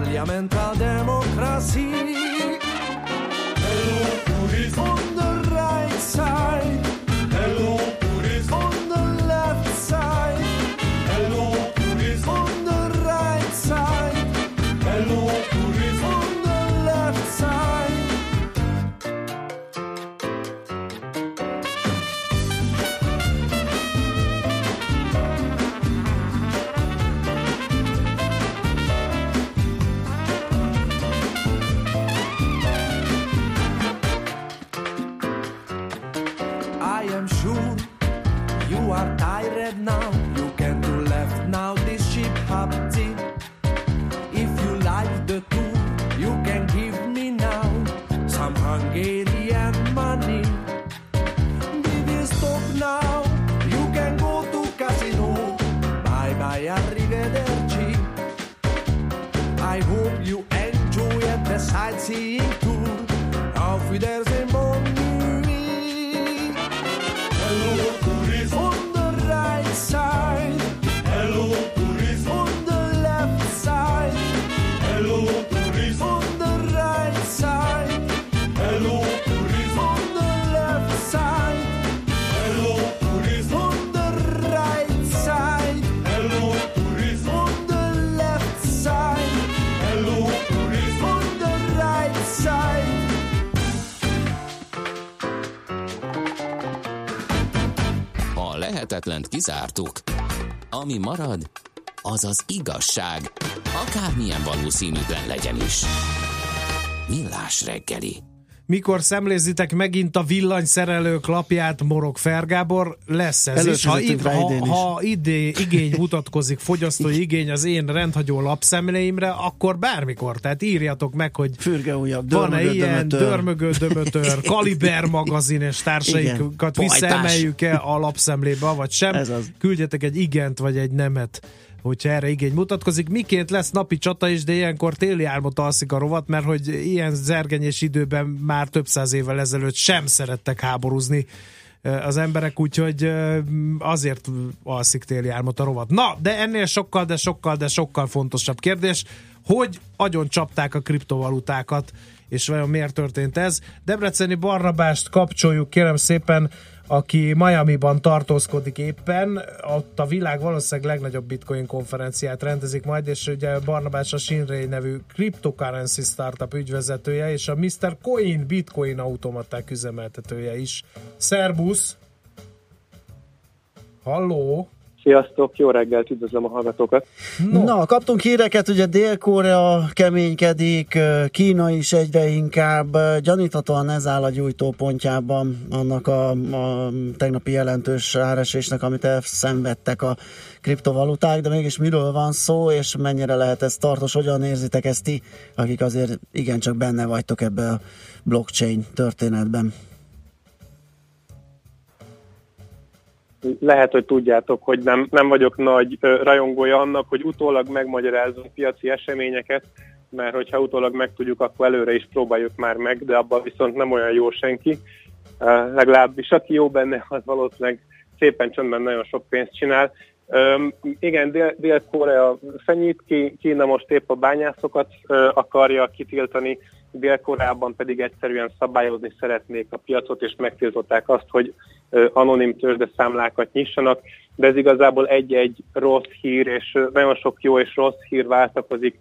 parlamenta demokrasi. Hello, Puritz on. A lehetetlent kizártuk. Ami marad, az az igazság, akármilyen valószínűtlen legyen is. Millás reggeli. Mikor szemlézitek megint a villanyszerelők lapját, Morog Fergábor, lesz ez is. Ha, rá ha, is. ha idé, igény mutatkozik, fogyasztói igény az én rendhagyó lapszemléimre, akkor bármikor. Tehát írjatok meg, hogy Fürge ujjab, van-e ilyen dörmögő, dömötör, Kaliber magazin és társaikat visszaemeljük-e a lapszemlébe, vagy sem. Küldjetek egy igent, vagy egy nemet hogyha erre igény mutatkozik. Miként lesz napi csata is, de ilyenkor téli álmot alszik a rovat, mert hogy ilyen zergenyés időben már több száz évvel ezelőtt sem szerettek háborúzni az emberek, úgyhogy azért alszik téli álmot a rovat. Na, de ennél sokkal, de sokkal, de sokkal fontosabb kérdés, hogy agyon csapták a kriptovalutákat, és vajon miért történt ez? Debreceni Barnabást kapcsoljuk, kérem szépen, aki Miami-ban tartózkodik éppen, ott a világ valószínűleg legnagyobb bitcoin konferenciát rendezik majd, és ugye Barnabás a Shinray nevű cryptocurrency startup ügyvezetője, és a Mr. Coin bitcoin automaták üzemeltetője is. Szerbusz! Halló! Sziasztok, jó reggelt, üdvözlöm a hallgatókat. No. Na, kaptunk híreket, ugye Dél-Korea keménykedik, Kína is egyre inkább, gyaníthatóan ez áll a gyújtópontjában annak a, a tegnapi jelentős áresésnek, amit elszenvedtek a kriptovaluták, de mégis miről van szó, és mennyire lehet ez tartós, hogyan érzitek ezt ti, akik azért igencsak benne vagytok ebbe a blockchain történetben? Lehet, hogy tudjátok, hogy nem, nem vagyok nagy rajongója annak, hogy utólag megmagyarázunk piaci eseményeket, mert hogyha utólag megtudjuk, akkor előre is próbáljuk már meg, de abban viszont nem olyan jó senki. Legalábbis aki jó benne, az valószínűleg szépen csöndben nagyon sok pénzt csinál. Um, igen, Dél- Dél-Korea fenyít ki, Kína most épp a bányászokat uh, akarja kitiltani, Dél-Koreában pedig egyszerűen szabályozni szeretnék a piacot, és megtiltották azt, hogy uh, anonim tőzsdeszámlákat nyissanak, de ez igazából egy-egy rossz hír, és uh, nagyon sok jó és rossz hír váltakozik,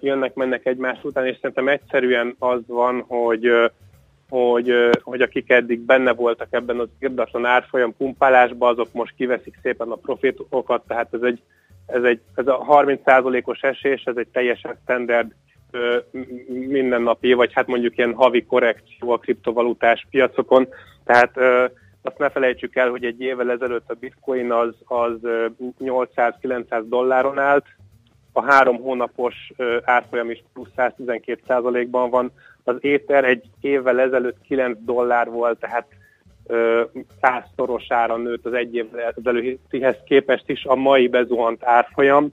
jönnek-mennek egymás után, és szerintem egyszerűen az van, hogy hogy, hogy akik eddig benne voltak ebben az irdatlan árfolyam pumpálásban, azok most kiveszik szépen a profitokat, tehát ez egy, ez egy ez a 30%-os esés, ez egy teljesen standard mindennapi, vagy hát mondjuk ilyen havi korrekció a kriptovalutás piacokon, tehát azt ne felejtsük el, hogy egy évvel ezelőtt a bitcoin az, az ö, 800-900 dolláron állt, a három hónapos árfolyam is plusz 112%-ban van, az éter egy évvel ezelőtt 9 dollár volt, tehát százszorosára nőtt az egy évvel ezelőttihez képest is a mai bezuhant árfolyam.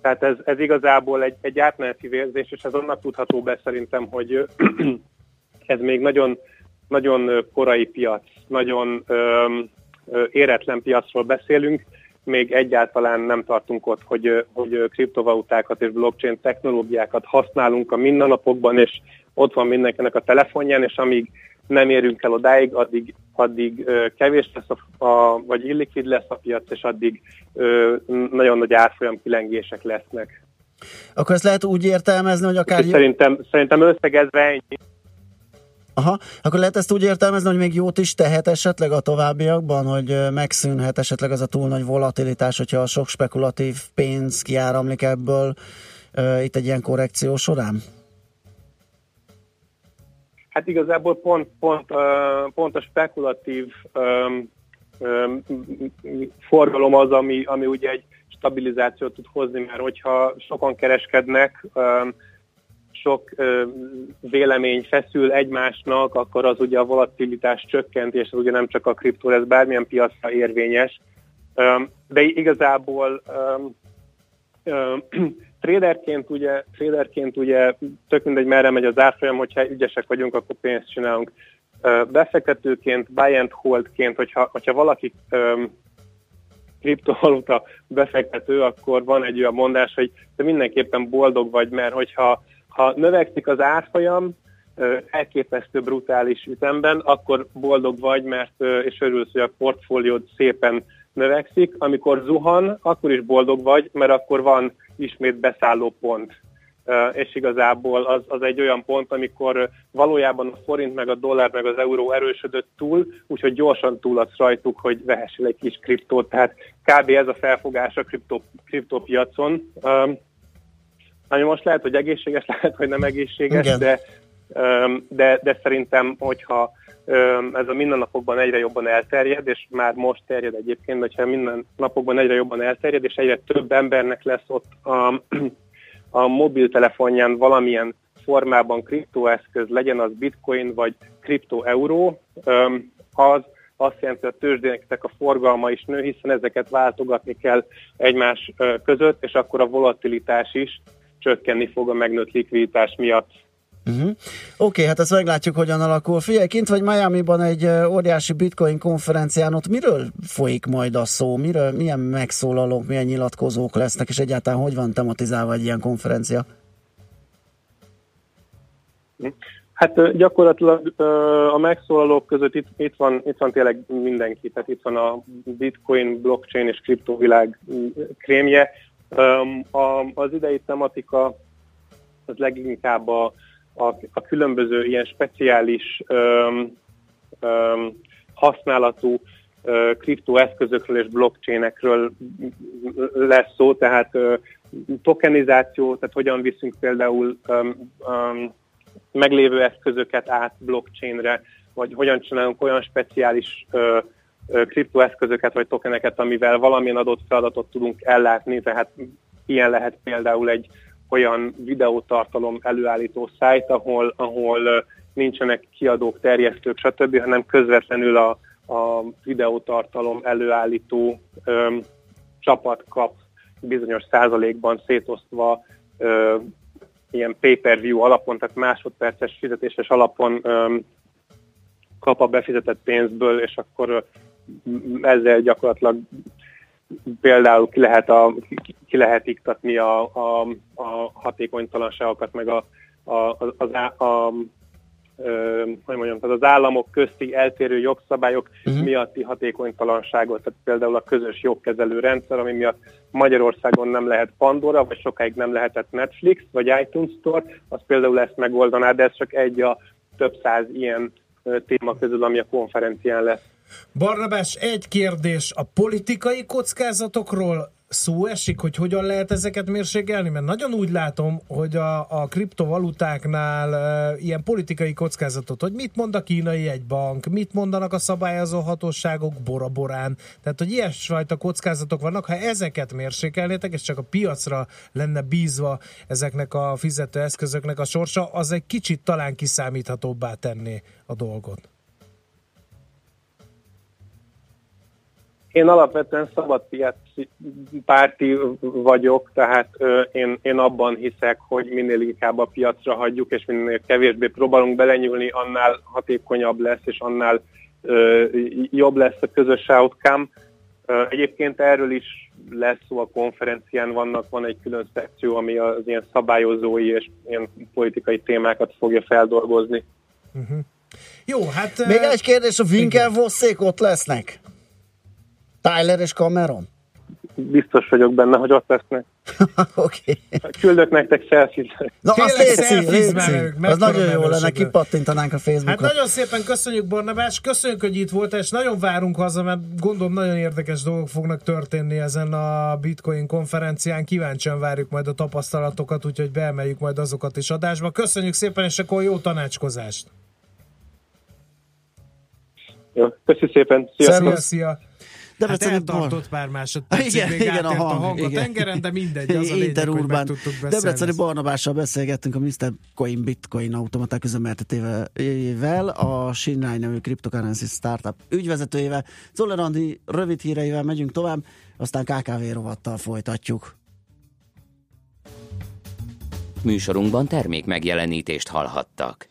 Tehát ez, ez igazából egy, egy átmeneti vérzés, és ez annak tudható be szerintem, hogy ez még nagyon, nagyon korai piac, nagyon éretlen piacról beszélünk, még egyáltalán nem tartunk ott, hogy, hogy kriptovalutákat és blockchain technológiákat használunk a mindennapokban, és ott van mindenkinek a telefonján, és amíg nem érünk el odáig, addig, addig kevés lesz a, a, vagy illikvid lesz a piac, és addig ö, nagyon nagy árfolyam kilengések lesznek. Akkor ezt lehet úgy értelmezni, hogy akár... Úgyhogy Szerintem, szerintem összegezve ennyi. Aha, akkor lehet ezt úgy értelmezni, hogy még jót is tehet esetleg a továbbiakban, hogy megszűnhet esetleg az a túl nagy volatilitás, hogyha a sok spekulatív pénz kiáramlik ebből ö, itt egy ilyen korrekció során? Hát igazából pont, pont, ö, pont a spekulatív öm, öm, forgalom az, ami, ami ugye egy stabilizációt tud hozni, mert hogyha sokan kereskednek, öm, sok vélemény feszül egymásnak, akkor az ugye a volatilitás csökkent, és ez ugye nem csak a kriptó, ez bármilyen piacra érvényes. De igazából traderként ugye, traderként ugye tök mindegy merre megy az árfolyam, hogyha ügyesek vagyunk, akkor pénzt csinálunk. Befektetőként, buy and holdként, hogyha, hogyha valaki kriptovaluta befektető, akkor van egy olyan mondás, hogy te mindenképpen boldog vagy, mert hogyha ha növekszik az árfolyam, elképesztő brutális ütemben, akkor boldog vagy, mert és örülsz, hogy a portfóliód szépen növekszik. Amikor zuhan, akkor is boldog vagy, mert akkor van ismét beszálló pont. És igazából az, az egy olyan pont, amikor valójában a forint, meg a dollár, meg az euró erősödött túl, úgyhogy gyorsan túladsz rajtuk, hogy vehessél egy kis kriptót. Tehát kb. ez a felfogás a kriptó, kriptópiacon. Ami most lehet, hogy egészséges, lehet, hogy nem egészséges, Igen. de, de, de szerintem, hogyha ez a mindennapokban egyre jobban elterjed, és már most terjed egyébként, hogyha minden napokban egyre jobban elterjed, és egyre több embernek lesz ott a, a mobiltelefonján valamilyen formában kriptoeszköz, legyen az bitcoin vagy kriptoeuró, az azt jelenti, hogy a tőzsdének a forgalma is nő, hiszen ezeket váltogatni kell egymás között, és akkor a volatilitás is csökkenni fog a megnőtt likviditás miatt. Uh-huh. Oké, okay, hát ezt meglátjuk, hogyan alakul. Figyelj, kint vagy Miami-ban egy óriási bitcoin konferencián, ott miről folyik majd a szó? Miről, milyen megszólalók, milyen nyilatkozók lesznek, és egyáltalán hogy van tematizálva egy ilyen konferencia? Hát gyakorlatilag a megszólalók között itt, itt, van, itt van tényleg mindenki, tehát itt van a bitcoin, blockchain és kriptovilág krémje. A, az idei tematika az leginkább a, a, a különböző ilyen speciális öm, öm, használatú kriptoeszközökről és blockchainekről lesz szó, tehát ö, tokenizáció, tehát hogyan viszünk például öm, öm, meglévő eszközöket át blockchainre, vagy hogyan csinálunk olyan speciális ö, kriptoeszközöket vagy tokeneket, amivel valamilyen adott feladatot tudunk ellátni, tehát ilyen lehet például egy olyan videótartalom előállító szájt, ahol, ahol nincsenek kiadók, terjesztők, stb., hanem közvetlenül a, a videótartalom előállító ö, csapat kap bizonyos százalékban szétosztva ö, ilyen pay-per-view alapon, tehát másodperces fizetéses alapon ö, kap a befizetett pénzből, és akkor ezzel gyakorlatilag például ki lehet, a, ki lehet iktatni a, a, a hatékonytalanságokat, meg a, a, az, a, ö, hogy mondjam, tehát az államok közti eltérő jogszabályok uh-huh. miatti hatékonytalanságot, tehát például a közös jogkezelő rendszer, ami miatt Magyarországon nem lehet Pandora, vagy sokáig nem lehetett Netflix, vagy iTunes Store, az például ezt megoldaná, de ez csak egy a több száz ilyen téma közül, ami a konferencián lesz. Barnabás, egy kérdés. A politikai kockázatokról szó esik, hogy hogyan lehet ezeket mérségelni? Mert nagyon úgy látom, hogy a, a kriptovalutáknál e, ilyen politikai kockázatot, hogy mit mond a kínai egybank, mit mondanak a szabályozó hatóságok Bora-Borán. Tehát, hogy ilyesfajta kockázatok vannak. Ha ezeket mérsékelnétek, és csak a piacra lenne bízva ezeknek a fizetőeszközöknek a sorsa, az egy kicsit talán kiszámíthatóbbá tenné a dolgot. Én alapvetően szabadpiaci párti vagyok, tehát ö, én, én abban hiszek, hogy minél inkább a piacra hagyjuk, és minél kevésbé próbálunk belenyúlni, annál hatékonyabb lesz, és annál ö, jobb lesz a közös outcome. Ö, egyébként erről is lesz szó a konferencián, vannak, van egy külön szekció, ami az ilyen szabályozói és ilyen politikai témákat fogja feldolgozni. Jó, hát... Még ö, egy kérdés, a Winkelvosszék ott lesznek? Tyler és Cameron? Biztos vagyok benne, hogy ott lesznek. Oké. Küldök nektek selfie Na, azt létszi. velük, Az nagyon jó lenne, kipattintanánk a Hát Facebookra. nagyon szépen köszönjük Barnabás, köszönjük, hogy itt voltál, és nagyon várunk haza, mert gondolom nagyon érdekes dolgok fognak történni ezen a Bitcoin konferencián. Kíváncsian várjuk majd a tapasztalatokat, úgyhogy beemeljük majd azokat is adásba. Köszönjük szépen, és akkor jó tanácskozást! Jó, köszi szépen, sziasztok! Szia, szia! Hát Debreceni eltartott pár másodpercig, Igen, még igen, a a hang, hang a igen. tengeren, de mindegy, az a lényeg, hogy tudtuk beszélni. Debreceni Barnabással beszélgettünk a Mr. Coin Bitcoin automaták üzemeltetével, a Shinrai nevű cryptocurrency startup ügyvezetőjével. Zoller Andi rövid híreivel megyünk tovább, aztán KKV rovattal folytatjuk. Műsorunkban termék megjelenítést hallhattak.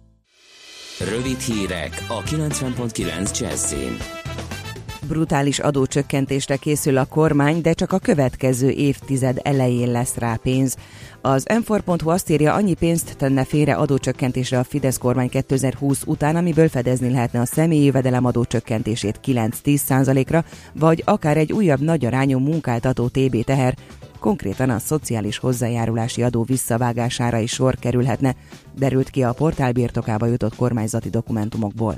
Rövid hírek a 90.9 Jazzin. Brutális adócsökkentésre készül a kormány, de csak a következő évtized elején lesz rá pénz. Az m azt írja, annyi pénzt tenne félre adócsökkentésre a Fidesz kormány 2020 után, amiből fedezni lehetne a személyi jövedelem adócsökkentését 9-10%-ra, vagy akár egy újabb nagyarányú munkáltató TB teher, konkrétan a szociális hozzájárulási adó visszavágására is sor kerülhetne, derült ki a portál birtokába jutott kormányzati dokumentumokból.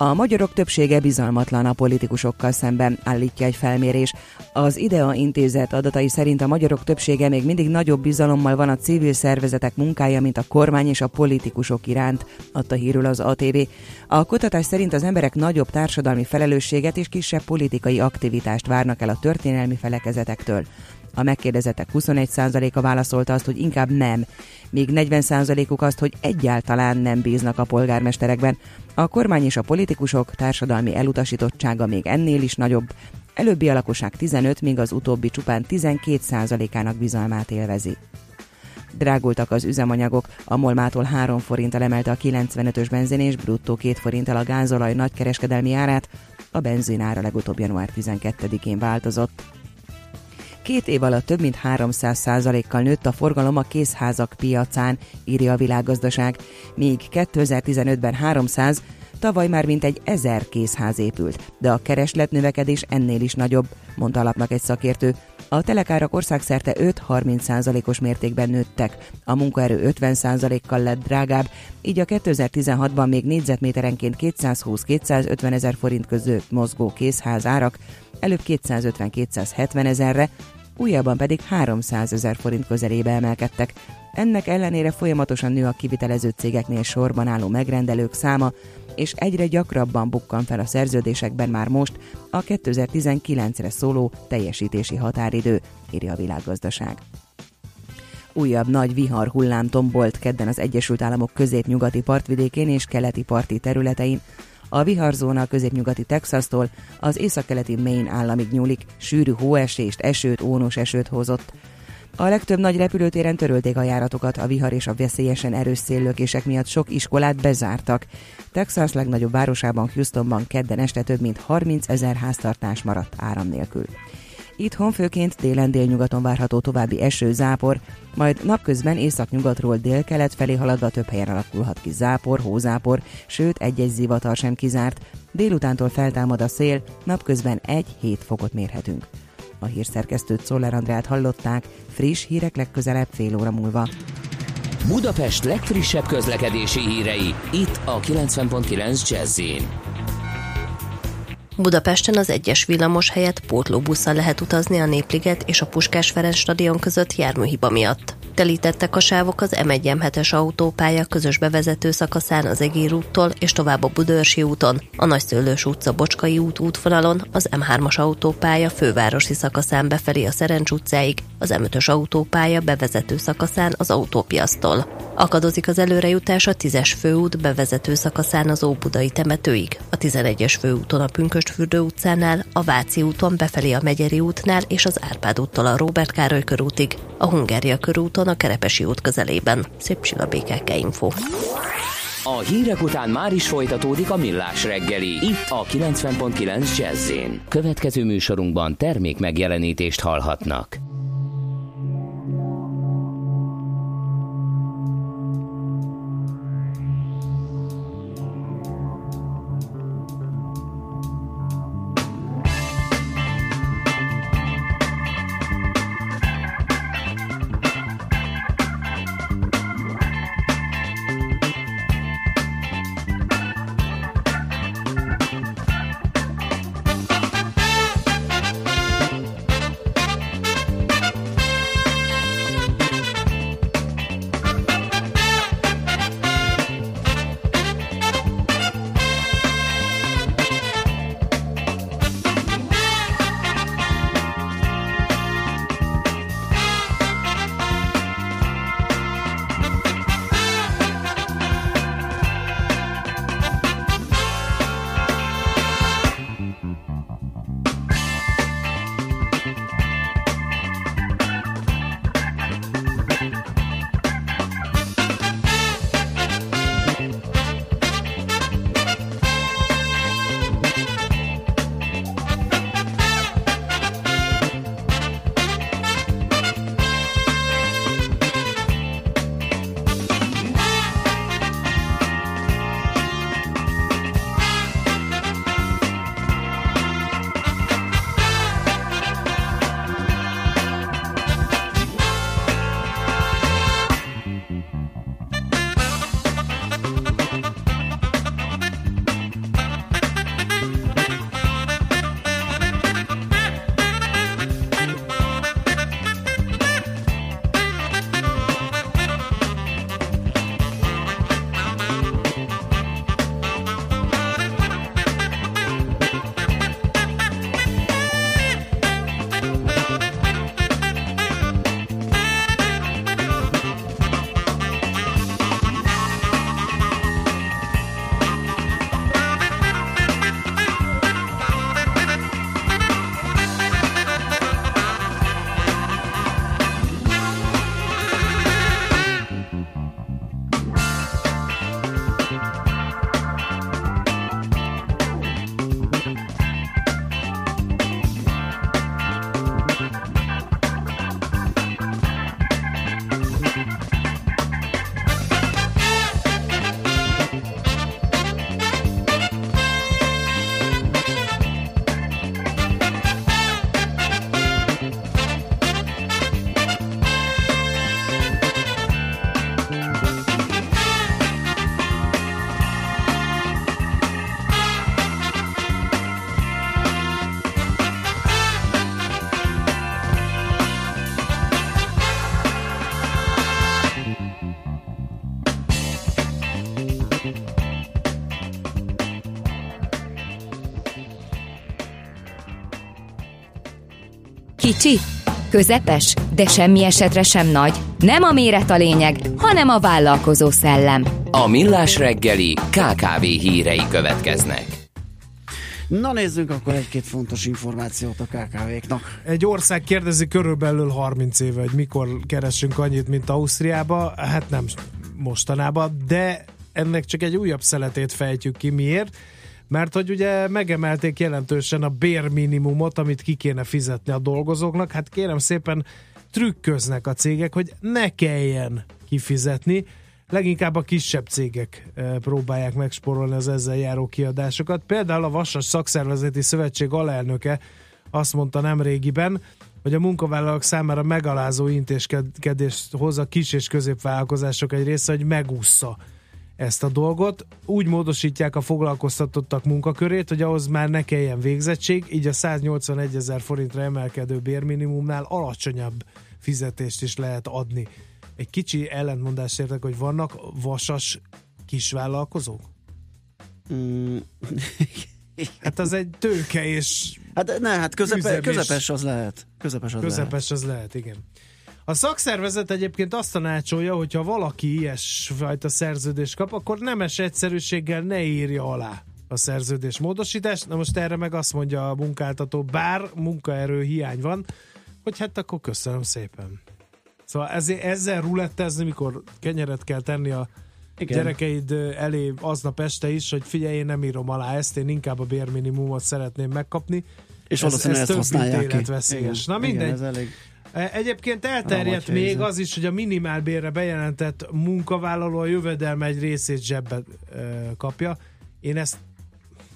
A magyarok többsége bizalmatlan a politikusokkal szemben, állítja egy felmérés. Az IDEA intézet adatai szerint a magyarok többsége még mindig nagyobb bizalommal van a civil szervezetek munkája, mint a kormány és a politikusok iránt, adta hírül az ATV. A kutatás szerint az emberek nagyobb társadalmi felelősséget és kisebb politikai aktivitást várnak el a történelmi felekezetektől. A megkérdezettek 21%-a válaszolta azt, hogy inkább nem, míg 40%-uk azt, hogy egyáltalán nem bíznak a polgármesterekben. A kormány és a politikusok társadalmi elutasítottsága még ennél is nagyobb. Előbbi a lakosság 15, míg az utóbbi csupán 12%-ának bizalmát élvezi. Drágultak az üzemanyagok, a Molmától 3 forinttal emelte a 95-ös benzin és bruttó 2 forinttal a gázolaj nagykereskedelmi árát, a benzin ára legutóbb január 12-én változott. Két év alatt több mint 300 kal nőtt a forgalom a készházak piacán, írja a világgazdaság, míg 2015-ben 300, Tavaly már mintegy ezer készház épült, de a kereslet növekedés ennél is nagyobb, mondta alapnak egy szakértő. A telekárak országszerte 5-30 százalékos mértékben nőttek, a munkaerő 50 százalékkal lett drágább, így a 2016-ban még négyzetméterenként 220-250 ezer forint között mozgó készház árak előbb 250-270 ezerre, újabban pedig 300 ezer forint közelébe emelkedtek. Ennek ellenére folyamatosan nő a kivitelező cégeknél sorban álló megrendelők száma, és egyre gyakrabban bukkan fel a szerződésekben már most a 2019-re szóló teljesítési határidő, írja a világgazdaság. Újabb nagy vihar hullám tombolt kedden az Egyesült Államok középnyugati partvidékén és keleti parti területein. A viharzóna a középnyugati Texastól az északkeleti Maine államig nyúlik, sűrű hóesést, esőt, ónos esőt hozott. A legtöbb nagy repülőtéren törölték a járatokat, a vihar és a veszélyesen erős széllökések miatt sok iskolát bezártak. Texas legnagyobb városában, Houstonban kedden este több mint 30 ezer háztartás maradt áram nélkül. Itthon főként délen délnyugaton várható további eső, zápor, majd napközben északnyugatról délkelet felé haladva több helyen alakulhat ki zápor, hózápor, sőt egy-egy zivatar sem kizárt. Délutántól feltámad a szél, napközben 1-7 fokot mérhetünk. A hírszerkesztőt Szoller Andrát hallották, friss hírek legközelebb fél óra múlva. Budapest legfrissebb közlekedési hírei, itt a 90.9 jazz Budapesten az egyes villamos helyett pótlóbusszal lehet utazni a Népliget és a Puskás Ferenc stadion között járműhiba miatt. Telítettek a sávok az M1-M7-es autópálya közös bevezető szakaszán az Egér úttól és tovább a Budörsi úton, a Nagyszőlős utca Bocskai út útvonalon, az M3-as autópálya fővárosi szakaszán befelé a Szerencs utcáig, az M5-ös autópálya bevezető szakaszán az autópiasztól. Akadozik az előrejutás a 10-es főút bevezető szakaszán az Óbudai temetőig, a 11-es főúton a Pünköstfürdő utcánál, a Váci úton befelé a Megyeri útnál és az Árpád úttól a Róbert Károly körútig, a Hungária körúton a Kerepesi út közelében. Szép csilla BKK Info. A hírek után már is folytatódik a millás reggeli, itt a 90.9 jazz Következő műsorunkban termék megjelenítést hallhatnak. Kicsi? Közepes, de semmi esetre sem nagy. Nem a méret a lényeg, hanem a vállalkozó szellem. A Millás reggeli KKV hírei következnek. Na nézzünk akkor egy-két fontos információt a KKV-knak. Egy ország kérdezi körülbelül 30 éve, hogy mikor keresünk annyit, mint Ausztriába. Hát nem mostanában, de ennek csak egy újabb szeletét fejtjük ki. Miért? Mert hogy ugye megemelték jelentősen a bérminimumot, amit ki kéne fizetni a dolgozóknak. Hát kérem szépen trükköznek a cégek, hogy ne kelljen kifizetni. Leginkább a kisebb cégek eh, próbálják megsporolni az ezzel járó kiadásokat. Például a Vasas Szakszervezeti Szövetség alelnöke azt mondta nemrégiben, hogy a munkavállalók számára megalázó intézkedést hoz a kis és középvállalkozások egy része, hogy megúszza ezt a dolgot. Úgy módosítják a foglalkoztatottak munkakörét, hogy ahhoz már ne kelljen végzettség, így a 181 ezer forintra emelkedő bérminimumnál alacsonyabb fizetést is lehet adni. Egy kicsi ellentmondást értek, hogy vannak vasas kisvállalkozók? Mm. Hát az egy tőke és Hát ne, hát közepe, közepes az lehet. Közepes az lehet. Közepes az lehet, igen. A szakszervezet egyébként azt tanácsolja, hogyha valaki ilyesfajta szerződést kap, akkor nemes egyszerűséggel ne írja alá a szerződés módosítást. Na most erre meg azt mondja a munkáltató, bár munkaerő hiány van, hogy hát akkor köszönöm szépen. Szóval ezért, ezzel rulettezni, mikor kenyeret kell tenni a Igen. gyerekeid elé aznap este is, hogy figyelj, én nem írom alá ezt, én inkább a bérminimumot szeretném megkapni. És valószínűleg ezt több, használják ki. Igen, Na igen, mindegy. ez elég Egyébként elterjedt Ramagy még helyzet. az is, hogy a minimálbérre bejelentett munkavállaló a jövedelme egy részét zsebbe e, kapja. Én ezt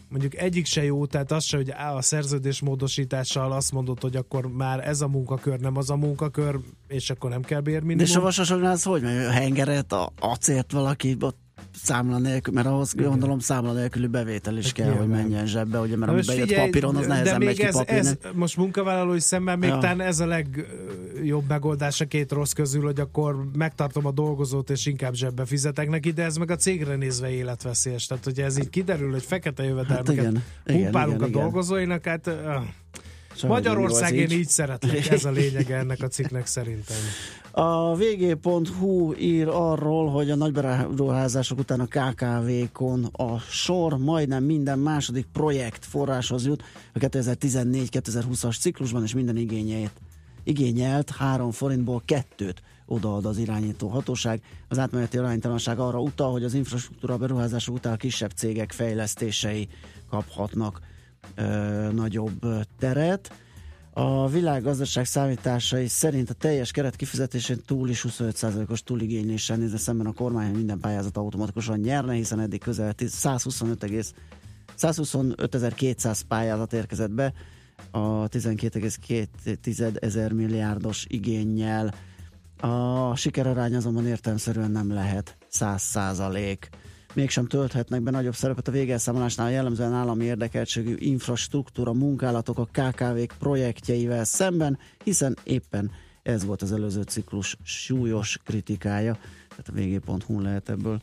mondjuk egyik se jó, tehát az se, hogy á, a szerződés módosítással azt mondod, hogy akkor már ez a munkakör, nem az a munkakör, és akkor nem kell De bérminimum. és a vasasoknál az hogy megy? A hengeret, a acélt valaki ott számla nélkül, mert ahhoz gondolom számla nélküli bevétel is Hát kell, hogy menjen zsebbe, ugye, mert ami bejött figyelj, papíron, az de nehezen megy még ki ez, papíron. ez, most munkavállalói szemben még Ja. talán ez a legjobb megoldás a két rossz közül, hogy akkor megtartom a dolgozót, és inkább zsebbe fizetek neki, de ez meg a cégre nézve életveszélyes. Tehát, hogyha ez így kiderül, hogy fekete jövedelmeket Hát igen, igen, pumpálunk igen, a igen. dolgozóinak, hát uh, Magyarország én így. így szeretlek, ez a lényege ennek a cikknek szerintem. A vg.hu ír arról, hogy a nagyberuházások után a KKV-kon a sor majdnem minden második projekt forráshoz jut a 2014-2020-as ciklusban, és minden igényeit igényelt 3 forintból kettőt odaad az irányító hatóság. Az átmeneti aránytalanság arra utal, hogy az infrastruktúra beruházások után a kisebb cégek fejlesztései kaphatnak ö, nagyobb teret. A világgazdaság számításai szerint a teljes keret kifizetésén túl is 25%-os túligényléssel nézve szemben a kormány, minden pályázat automatikusan nyerne, hiszen eddig közel 10 125 egész 125.200 pályázat érkezett be a 12,2 ezer milliárdos igényel. A sikerarány azonban értelmszerűen nem lehet 100 százalék. Mégsem tölthetnek be nagyobb szerepet a végelszámolásnál jellemzően állami érdekeltségű infrastruktúra munkálatok a KKV-k projektjeivel szemben, hiszen éppen ez volt az előző ciklus súlyos kritikája. Tehát a vg.hu lehet ebből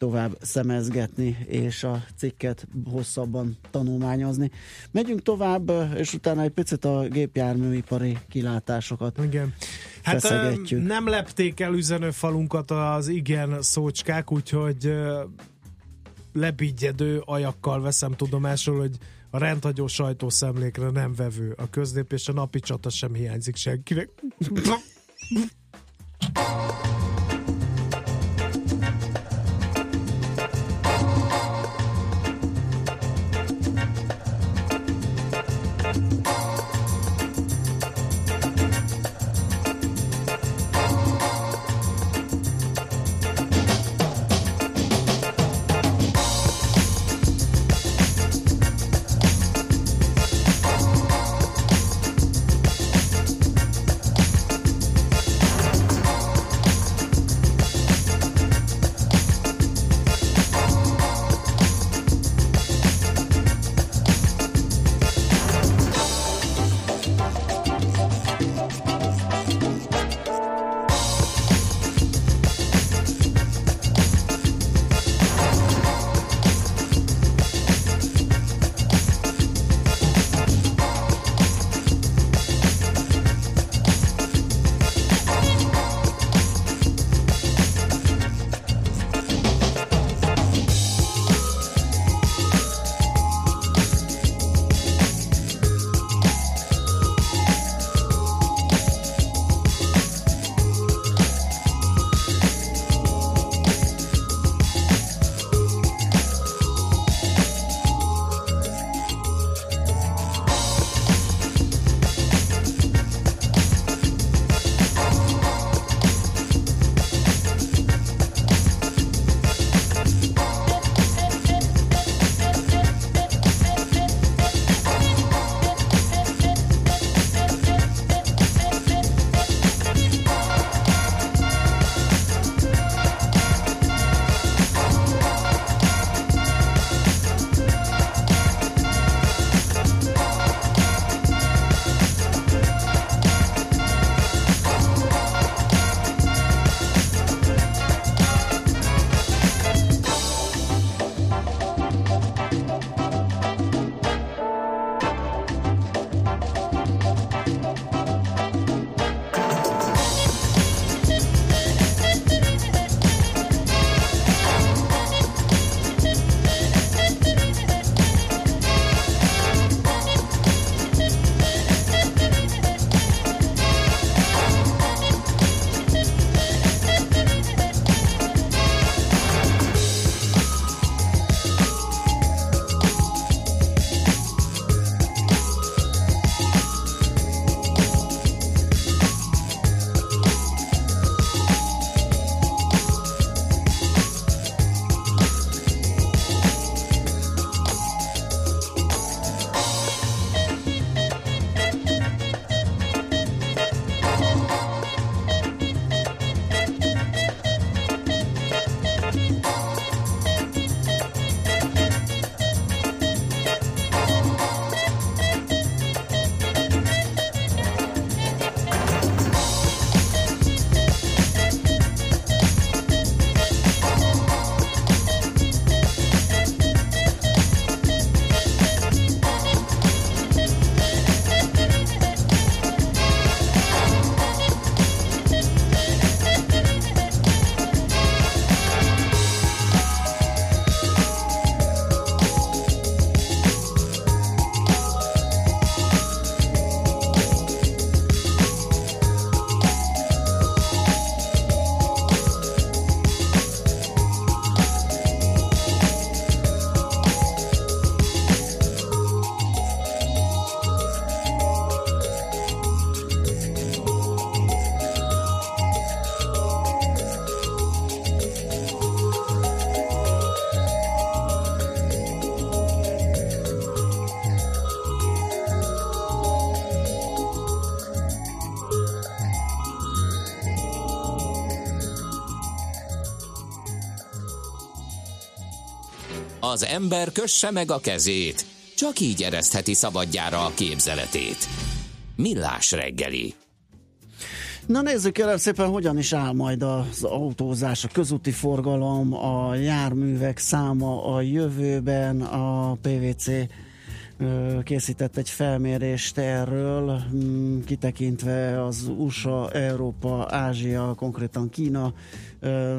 tovább szemezgetni, és a cikket hosszabban tanulmányozni. Megyünk tovább, és utána egy picit a gépjárműipari kilátásokat Igen. Hát feszegetjük. nem lepték el üzenőfalunkat az igen szócskák, úgyhogy lebigyedő ajakkal veszem tudomásul, hogy a rendhagyó sajtószemlékre nem vevő a köznép, és a napi csata sem hiányzik senkinek. Az ember kösse meg a kezét, csak így eresztheti szabadjára a képzeletét. Millás reggeli. Na nézzük kérem szépen, hogyan is áll majd az autózás, a közúti forgalom, a járművek száma a jövőben, a PVC készített egy felmérést erről, kitekintve az USA, Európa, Ázsia, konkrétan Kína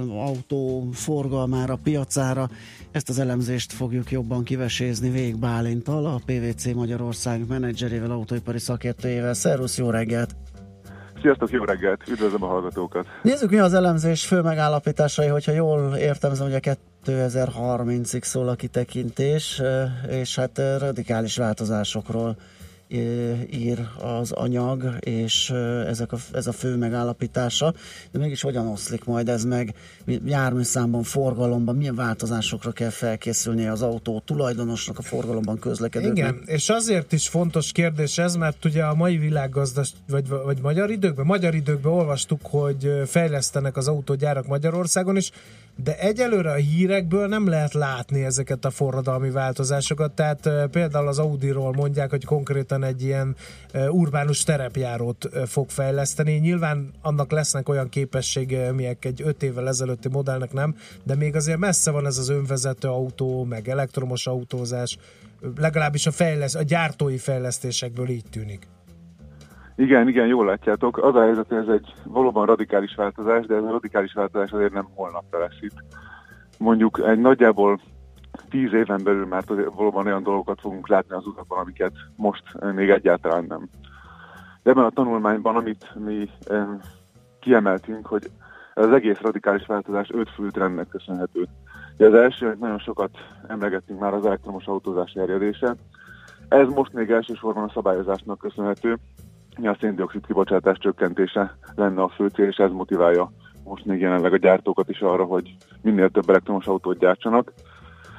autó forgalmára, piacára. Ezt az elemzést fogjuk jobban kivesézni Vég Bálintal, a PVC Magyarország menedzserével, autóipari szakértőjével. Szervusz, jó reggelt! Sziasztok, jó reggelt! Üdvözlöm a hallgatókat! Nézzük, mi az elemzés fő megállapításai, hogyha jól értelmezem, hogy a 2030-ig szól a kitekintés, és hát radikális változásokról ír az anyag, és ezek a, ez a fő megállapítása. De mégis hogyan oszlik majd ez meg? Járműszámban, forgalomban, milyen változásokra kell felkészülnie az autó tulajdonosnak, a forgalomban közlekedőknek? Igen, és azért is fontos kérdés ez, mert ugye a mai világgazdas, vagy, vagy magyar időkben, magyar időkben olvastuk, hogy fejlesztenek az autógyárak Magyarországon is, de egyelőre a hírekből nem lehet látni ezeket a forradalmi változásokat, tehát például az Audiról mondják, hogy konkrétan egy ilyen urbánus terepjárót fog fejleszteni. Nyilván annak lesznek olyan képessége, amelyek egy öt évvel ezelőtti modellnek nem, de még azért messze van ez az önvezető autó, meg elektromos autózás, legalábbis a, fejlesz, a gyártói fejlesztésekből így tűnik. Igen, igen, jól látjátok. Az a helyzet, hogy ez egy valóban radikális változás, de ez a radikális változás azért nem holnapra lesz itt. Mondjuk egy nagyjából tíz éven belül már valóban olyan dolgokat fogunk látni az utakon, amiket most eh, még egyáltalán nem. De ebben a tanulmányban, amit mi eh, kiemeltünk, hogy ez az egész radikális változás öt fő trendnek köszönhető. Ugye az első, hogy nagyon sokat emlegettünk már az elektromos autózás terjedése. Ez most még elsősorban a szabályozásnak köszönhető, a széndiokszid kibocsátás csökkentése lenne a fő cél, és ez motiválja most még jelenleg a gyártókat is arra, hogy minél több elektromos autót gyártsanak.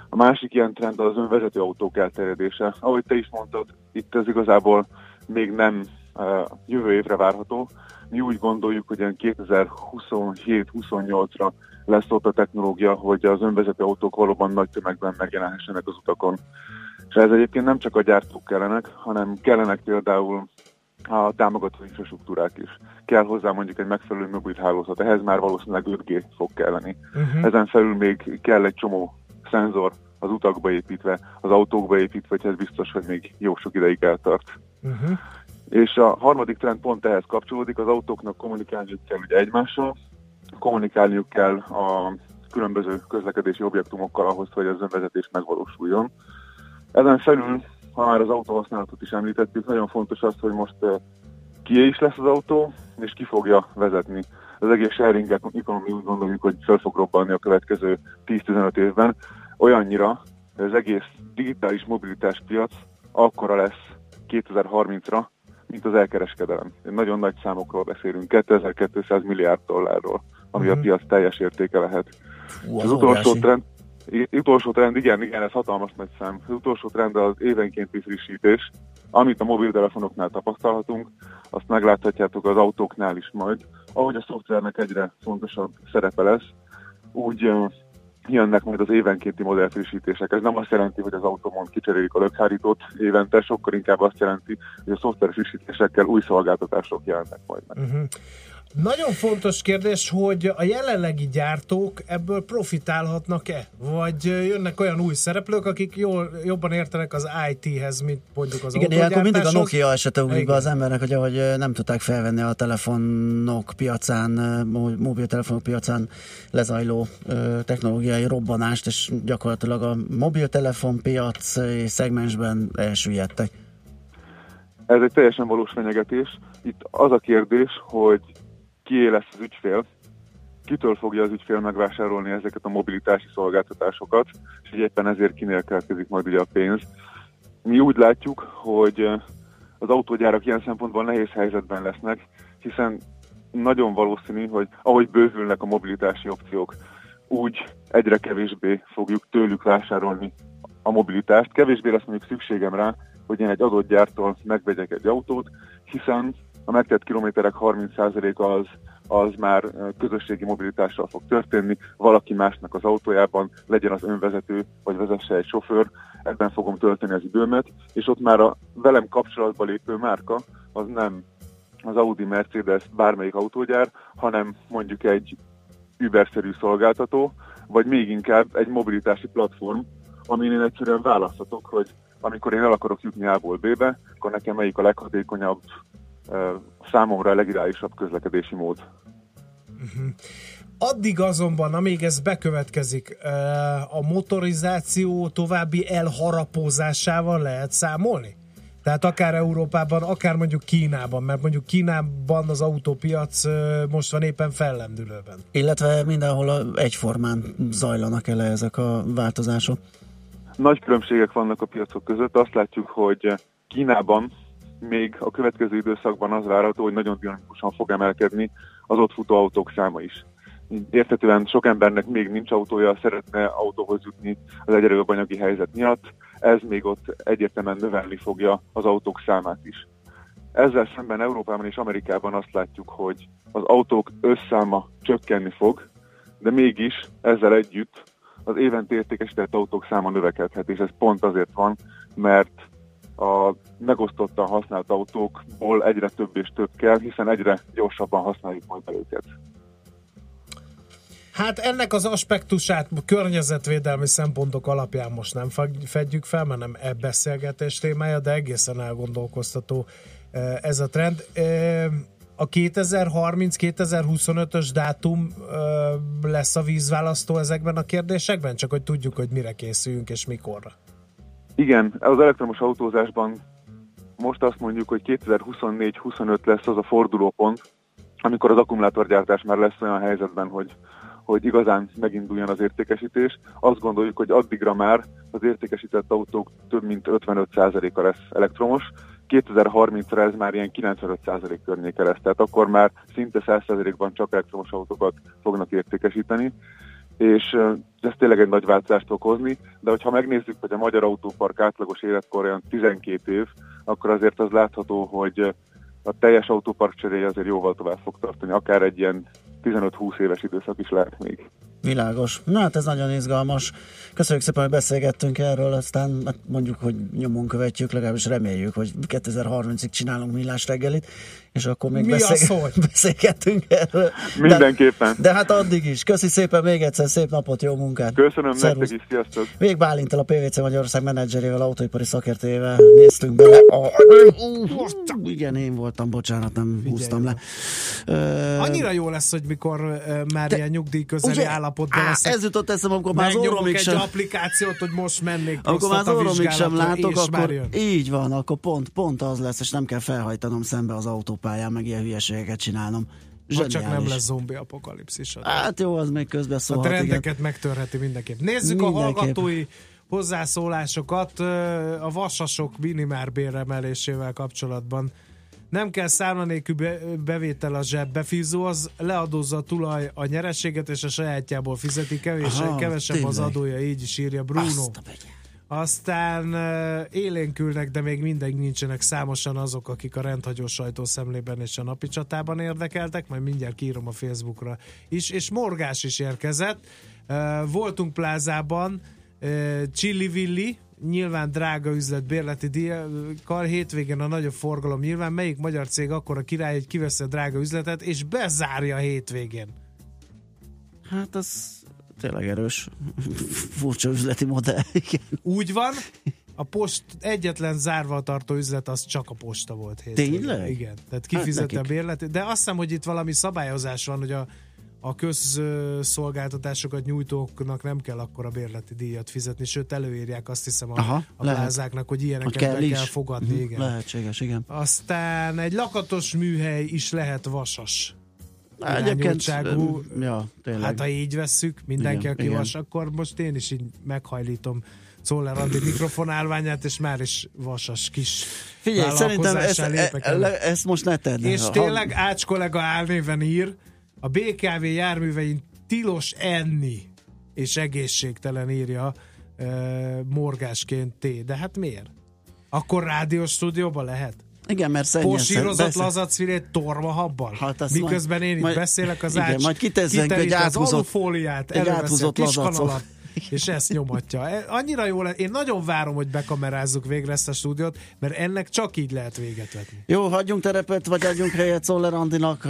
A másik ilyen trend az önvezető autók elterjedése. Ahogy te is mondtad, itt ez igazából még nem uh, jövő évre várható. Mi úgy gondoljuk, hogy ilyen 2027-28-ra lesz ott a technológia, hogy az önvezető autók valóban nagy tömegben megjelenhessenek az utakon. És ez egyébként nem csak a gyártók kellenek, hanem kellenek például a támogató infrastruktúrák is. Kell hozzá mondjuk egy megfelelő mobil hálózat, ehhez már valószínűleg 5G fog kelleni. Uh-huh. Ezen felül még kell egy csomó szenzor az utakba építve, az autókba építve, hogy ez biztos, hogy még jó sok ideig eltart. Uh-huh. És a harmadik trend pont ehhez kapcsolódik, az autóknak kommunikálniuk kell ugye egymással, kommunikálniuk kell a különböző közlekedési objektumokkal ahhoz, hogy az önvezetés megvalósuljon. Ezen felül, ha már az autóhasználatot is említettük, nagyon fontos az, hogy most kié is lesz az autó, és ki fogja vezetni. Az egész sharing economy úgy gondoljuk, hogy fel fog robbanni a következő 10-15 évben, olyannyira, hogy az egész digitális mobilitás piac akkora lesz 2030-ra, mint az elkereskedelem. Nagyon nagy számokról beszélünk, 2200 milliárd dollárról, ami a Mhm. piac teljes értéke lehet. És az az utolsó trend, utolsó trend, igen, igen, ez hatalmas nagy szám. Az utolsó trend az évenkénti frissítés, amit a mobiltelefonoknál tapasztalhatunk, azt megláthatjátok az autóknál is majd. Ahogy a szoftvernek egyre fontosabb szerepe lesz, úgy jönnek majd az évenkénti modellfrissítések. Ez nem azt jelenti, hogy az autómon kicserélik a lökhárítót évente, sokkal inkább azt jelenti, hogy a szoftver frissítésekkel új szolgáltatások jelennek majd meg. Uh-huh. Nagyon fontos kérdés, hogy a jelenlegi gyártók ebből profitálhatnak-e? Vagy jönnek olyan új szereplők, akik jól, jobban értenek az IT-hez, mint mondjuk az Igen, ilyenkor mindig a? Nokia esete ugrik az embernek, hogy ahogy nem tudták felvenni a telefonok piacán, mobiltelefonok piacán lezajló technológiai robbanást, és gyakorlatilag a mobiltelefon piac szegmensben elsüllyedtek. Ez egy teljesen valós fenyegetés. Itt az a kérdés, hogy kié lesz az ügyfél, kitől fogja az ügyfél megvásárolni ezeket a mobilitási szolgáltatásokat, és hogy éppen ezért kinél keletkezik majd ugye a pénz. Mi úgy látjuk, hogy az autógyárak ilyen szempontból nehéz helyzetben lesznek, hiszen nagyon valószínű, hogy ahogy bővülnek a mobilitási opciók, úgy egyre kevésbé fogjuk tőlük vásárolni a mobilitást. Kevésbé lesz mondjuk szükségem rá, hogy én egy adott gyártól megvegyek egy autót, hiszen a megtett kilométerek 30%-a az az már közösségi mobilitással fog történni, valaki másnak az autójában legyen az önvezető, vagy vezesse egy sofőr, ebben fogom tölteni az időmet, és ott már a velem kapcsolatba lépő márka az nem az Audi, Mercedes, bármelyik autógyár, hanem mondjuk egy Uber-szerű szolgáltató, vagy még inkább egy mobilitási platform, amin én egyszerűen választhatok, hogy amikor én el akarok jutni A-ból B-be, akkor nekem melyik a leghatékonyabb, számomra a legideálisabb közlekedési mód. Addig azonban, amíg ez bekövetkezik, a motorizáció további elharapózásával lehet számolni? Tehát akár Európában, akár mondjuk Kínában, mert mondjuk Kínában az autópiac most van éppen fellendülőben. Illetve mindenhol egyformán zajlanak el ezek a változások. Nagy különbségek vannak a piacok között. Azt látjuk, hogy Kínában még a következő időszakban az várható, hogy nagyon dinamikusan fog emelkedni az ott futó autók száma is. Értetően sok embernek még nincs autója, szeretne autóhoz jutni az egyre jobb anyagi helyzet miatt. Ez még ott egyértelműen növelni fogja az autók számát is. Ezzel szemben Európában és Amerikában azt látjuk, hogy az autók összáma csökkenni fog, de mégis ezzel együtt az évente értékesített autók száma növekedhet, és ez pont azért van, mert a megosztottan használt autókból egyre több és több kell, hiszen egyre gyorsabban használjuk majd őket. Hát ennek az aspektusát környezetvédelmi szempontok alapján most nem fedjük fel, mert nem e beszélgetés témája, de egészen elgondolkoztató eh, ez a trend. Eh, A 2030-2025-ös dátum eh, lesz a vízválasztó ezekben a kérdésekben? Csak hogy tudjuk, hogy mire készüljünk és mikorra. Igen, az elektromos autózásban most azt mondjuk, hogy 2024-25 lesz az a fordulópont, amikor az akkumulátorgyártás már lesz olyan helyzetben, hogy, hogy igazán meginduljon az értékesítés. Azt gondoljuk, hogy addigra már az értékesített autók több mint 55%-a lesz elektromos, 2030-ra ez már ilyen 95% környéke lesz, tehát akkor már szinte 100%-ban csak elektromos autókat fognak értékesíteni, és ez tényleg egy nagy változást fog hozni, de hogyha megnézzük, hogy a magyar autópark átlagos életkor olyan 12 év, akkor azért az látható, hogy a teljes autópark cseréje azért jóval tovább fog tartani, akár egy ilyen 15-20 éves időszak is lehet még. Világos. Na hát ez nagyon izgalmas. Köszönjük szépen, hogy beszélgettünk erről, aztán hát mondjuk, hogy nyomon követjük, legalábbis reméljük, hogy 2030-ig csinálunk millás reggelit, és akkor még hogy? beszélgetünk erről. Mindenképpen. De, de hát addig is. Köszi szépen még egyszer, szép napot, jó munkát. Köszönöm Szervusz. nektek is, sziasztok! Vég Bálintal, a PVC Magyarország menedzserével, autóipari szakértőjével néztünk bele. A... Igen, én voltam, bocsánat, nem húztam le. Ö, Annyira jó lesz, hogy mikor már ilyen nyugdíj közeli Ugye? állapotban Á, leszek. ez jutott eszembe, amikor már az orromig egy sem... applikációt, hogy most mennék Amikor már az orromig sem látok, akkor így van, akkor pont, pont az lesz, és nem kell felhajtanom szembe az autópályán, meg ilyen hülyeségeket csinálnom. Ha csak nem Zseniális. lesz zombi apokalipszis. Hát jó, az még közben A szólhat, igen. trendeket megtörheti mindenképp. Nézzük a Mindenképp. hallgatói hozzászólásokat a vasasok minimárbéremelésével kapcsolatban. Nem kell számla nélkül be, bevétel a zsebbe, fizó az leadózza a tulaj a nyereséget, és a sajátjából fizeti, kevés, Aha, kevesebb az tényleg. adója, így is írja Bruno. Aztán élénkülnek, de még mindig nincsenek számosan azok, akik a rendhagyó sajtószemlében és a napi csatában érdekeltek, majd mindjárt kiírom a Facebookra is, és Morgás is érkezett. Voltunk plázában, Chili Villi, nyilván drága üzlet bérleti díjakkal, hétvégén a nagyobb forgalom nyilván, melyik magyar cég akkor a király, hogy kiveszi a drága üzletet, és bezárja a hétvégén. Hát az tényleg erős. Furcsa üzleti modell, igen. Úgy van, a post egyetlen zárva tartó üzlet az csak a posta volt hétvégén. Tényleg? Igen. Tehát kifizette Hát a bérletét. De azt hiszem, hogy itt valami szabályozás van, hogy a, a közszolgáltatásokat nyújtóknak nem kell akkor a bérleti díjat fizetni, sőt előírják azt hiszem a, Aha, a lehet. plázáknak, hogy ilyeneket Hogy kell be is. kell fogadni. Mhm, Igen. Lehetséges, igen. Aztán egy lakatos műhely is lehet vasas. Egyébként, irányultságú. ö, ja, tényleg. Hát ha így vesszük, mindenki, Igen, aki igen. vas, akkor most én is így meghajlítom Czoller Andi mikrofonálványát, és már is vasas kis Figyelj, szerintem ezt, e, le- ezt most ne tedd. És Ha- tényleg Ács kollega álnéven ír, a BKV járművein tilos enni, és egészségtelen írja e, morgásként T. De hát miért? Akkor rádiós stúdióban lehet? Igen, mert szennyes. Posírozott lazacfilét torma habban. Hát Miközben majd- én itt majd- beszélek az igen, ács, majd kitezzenk egy kiterít az alufóliát, egy kis lazacot. és ezt nyomatja. E- Annyira jó lett. Én nagyon várom, hogy bekamerázzuk végre ezt a stúdiót, mert ennek csak így lehet véget vetni. Jó, hagyjunk terepet, vagy adjunk helyet Szoller Andinak,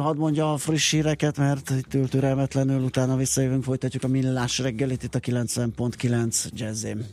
hadd mondja a friss híreket, mert itt ül türelmetlenül, utána visszajövünk, folytatjuk a millás reggelit itt a 90.9 jazzém.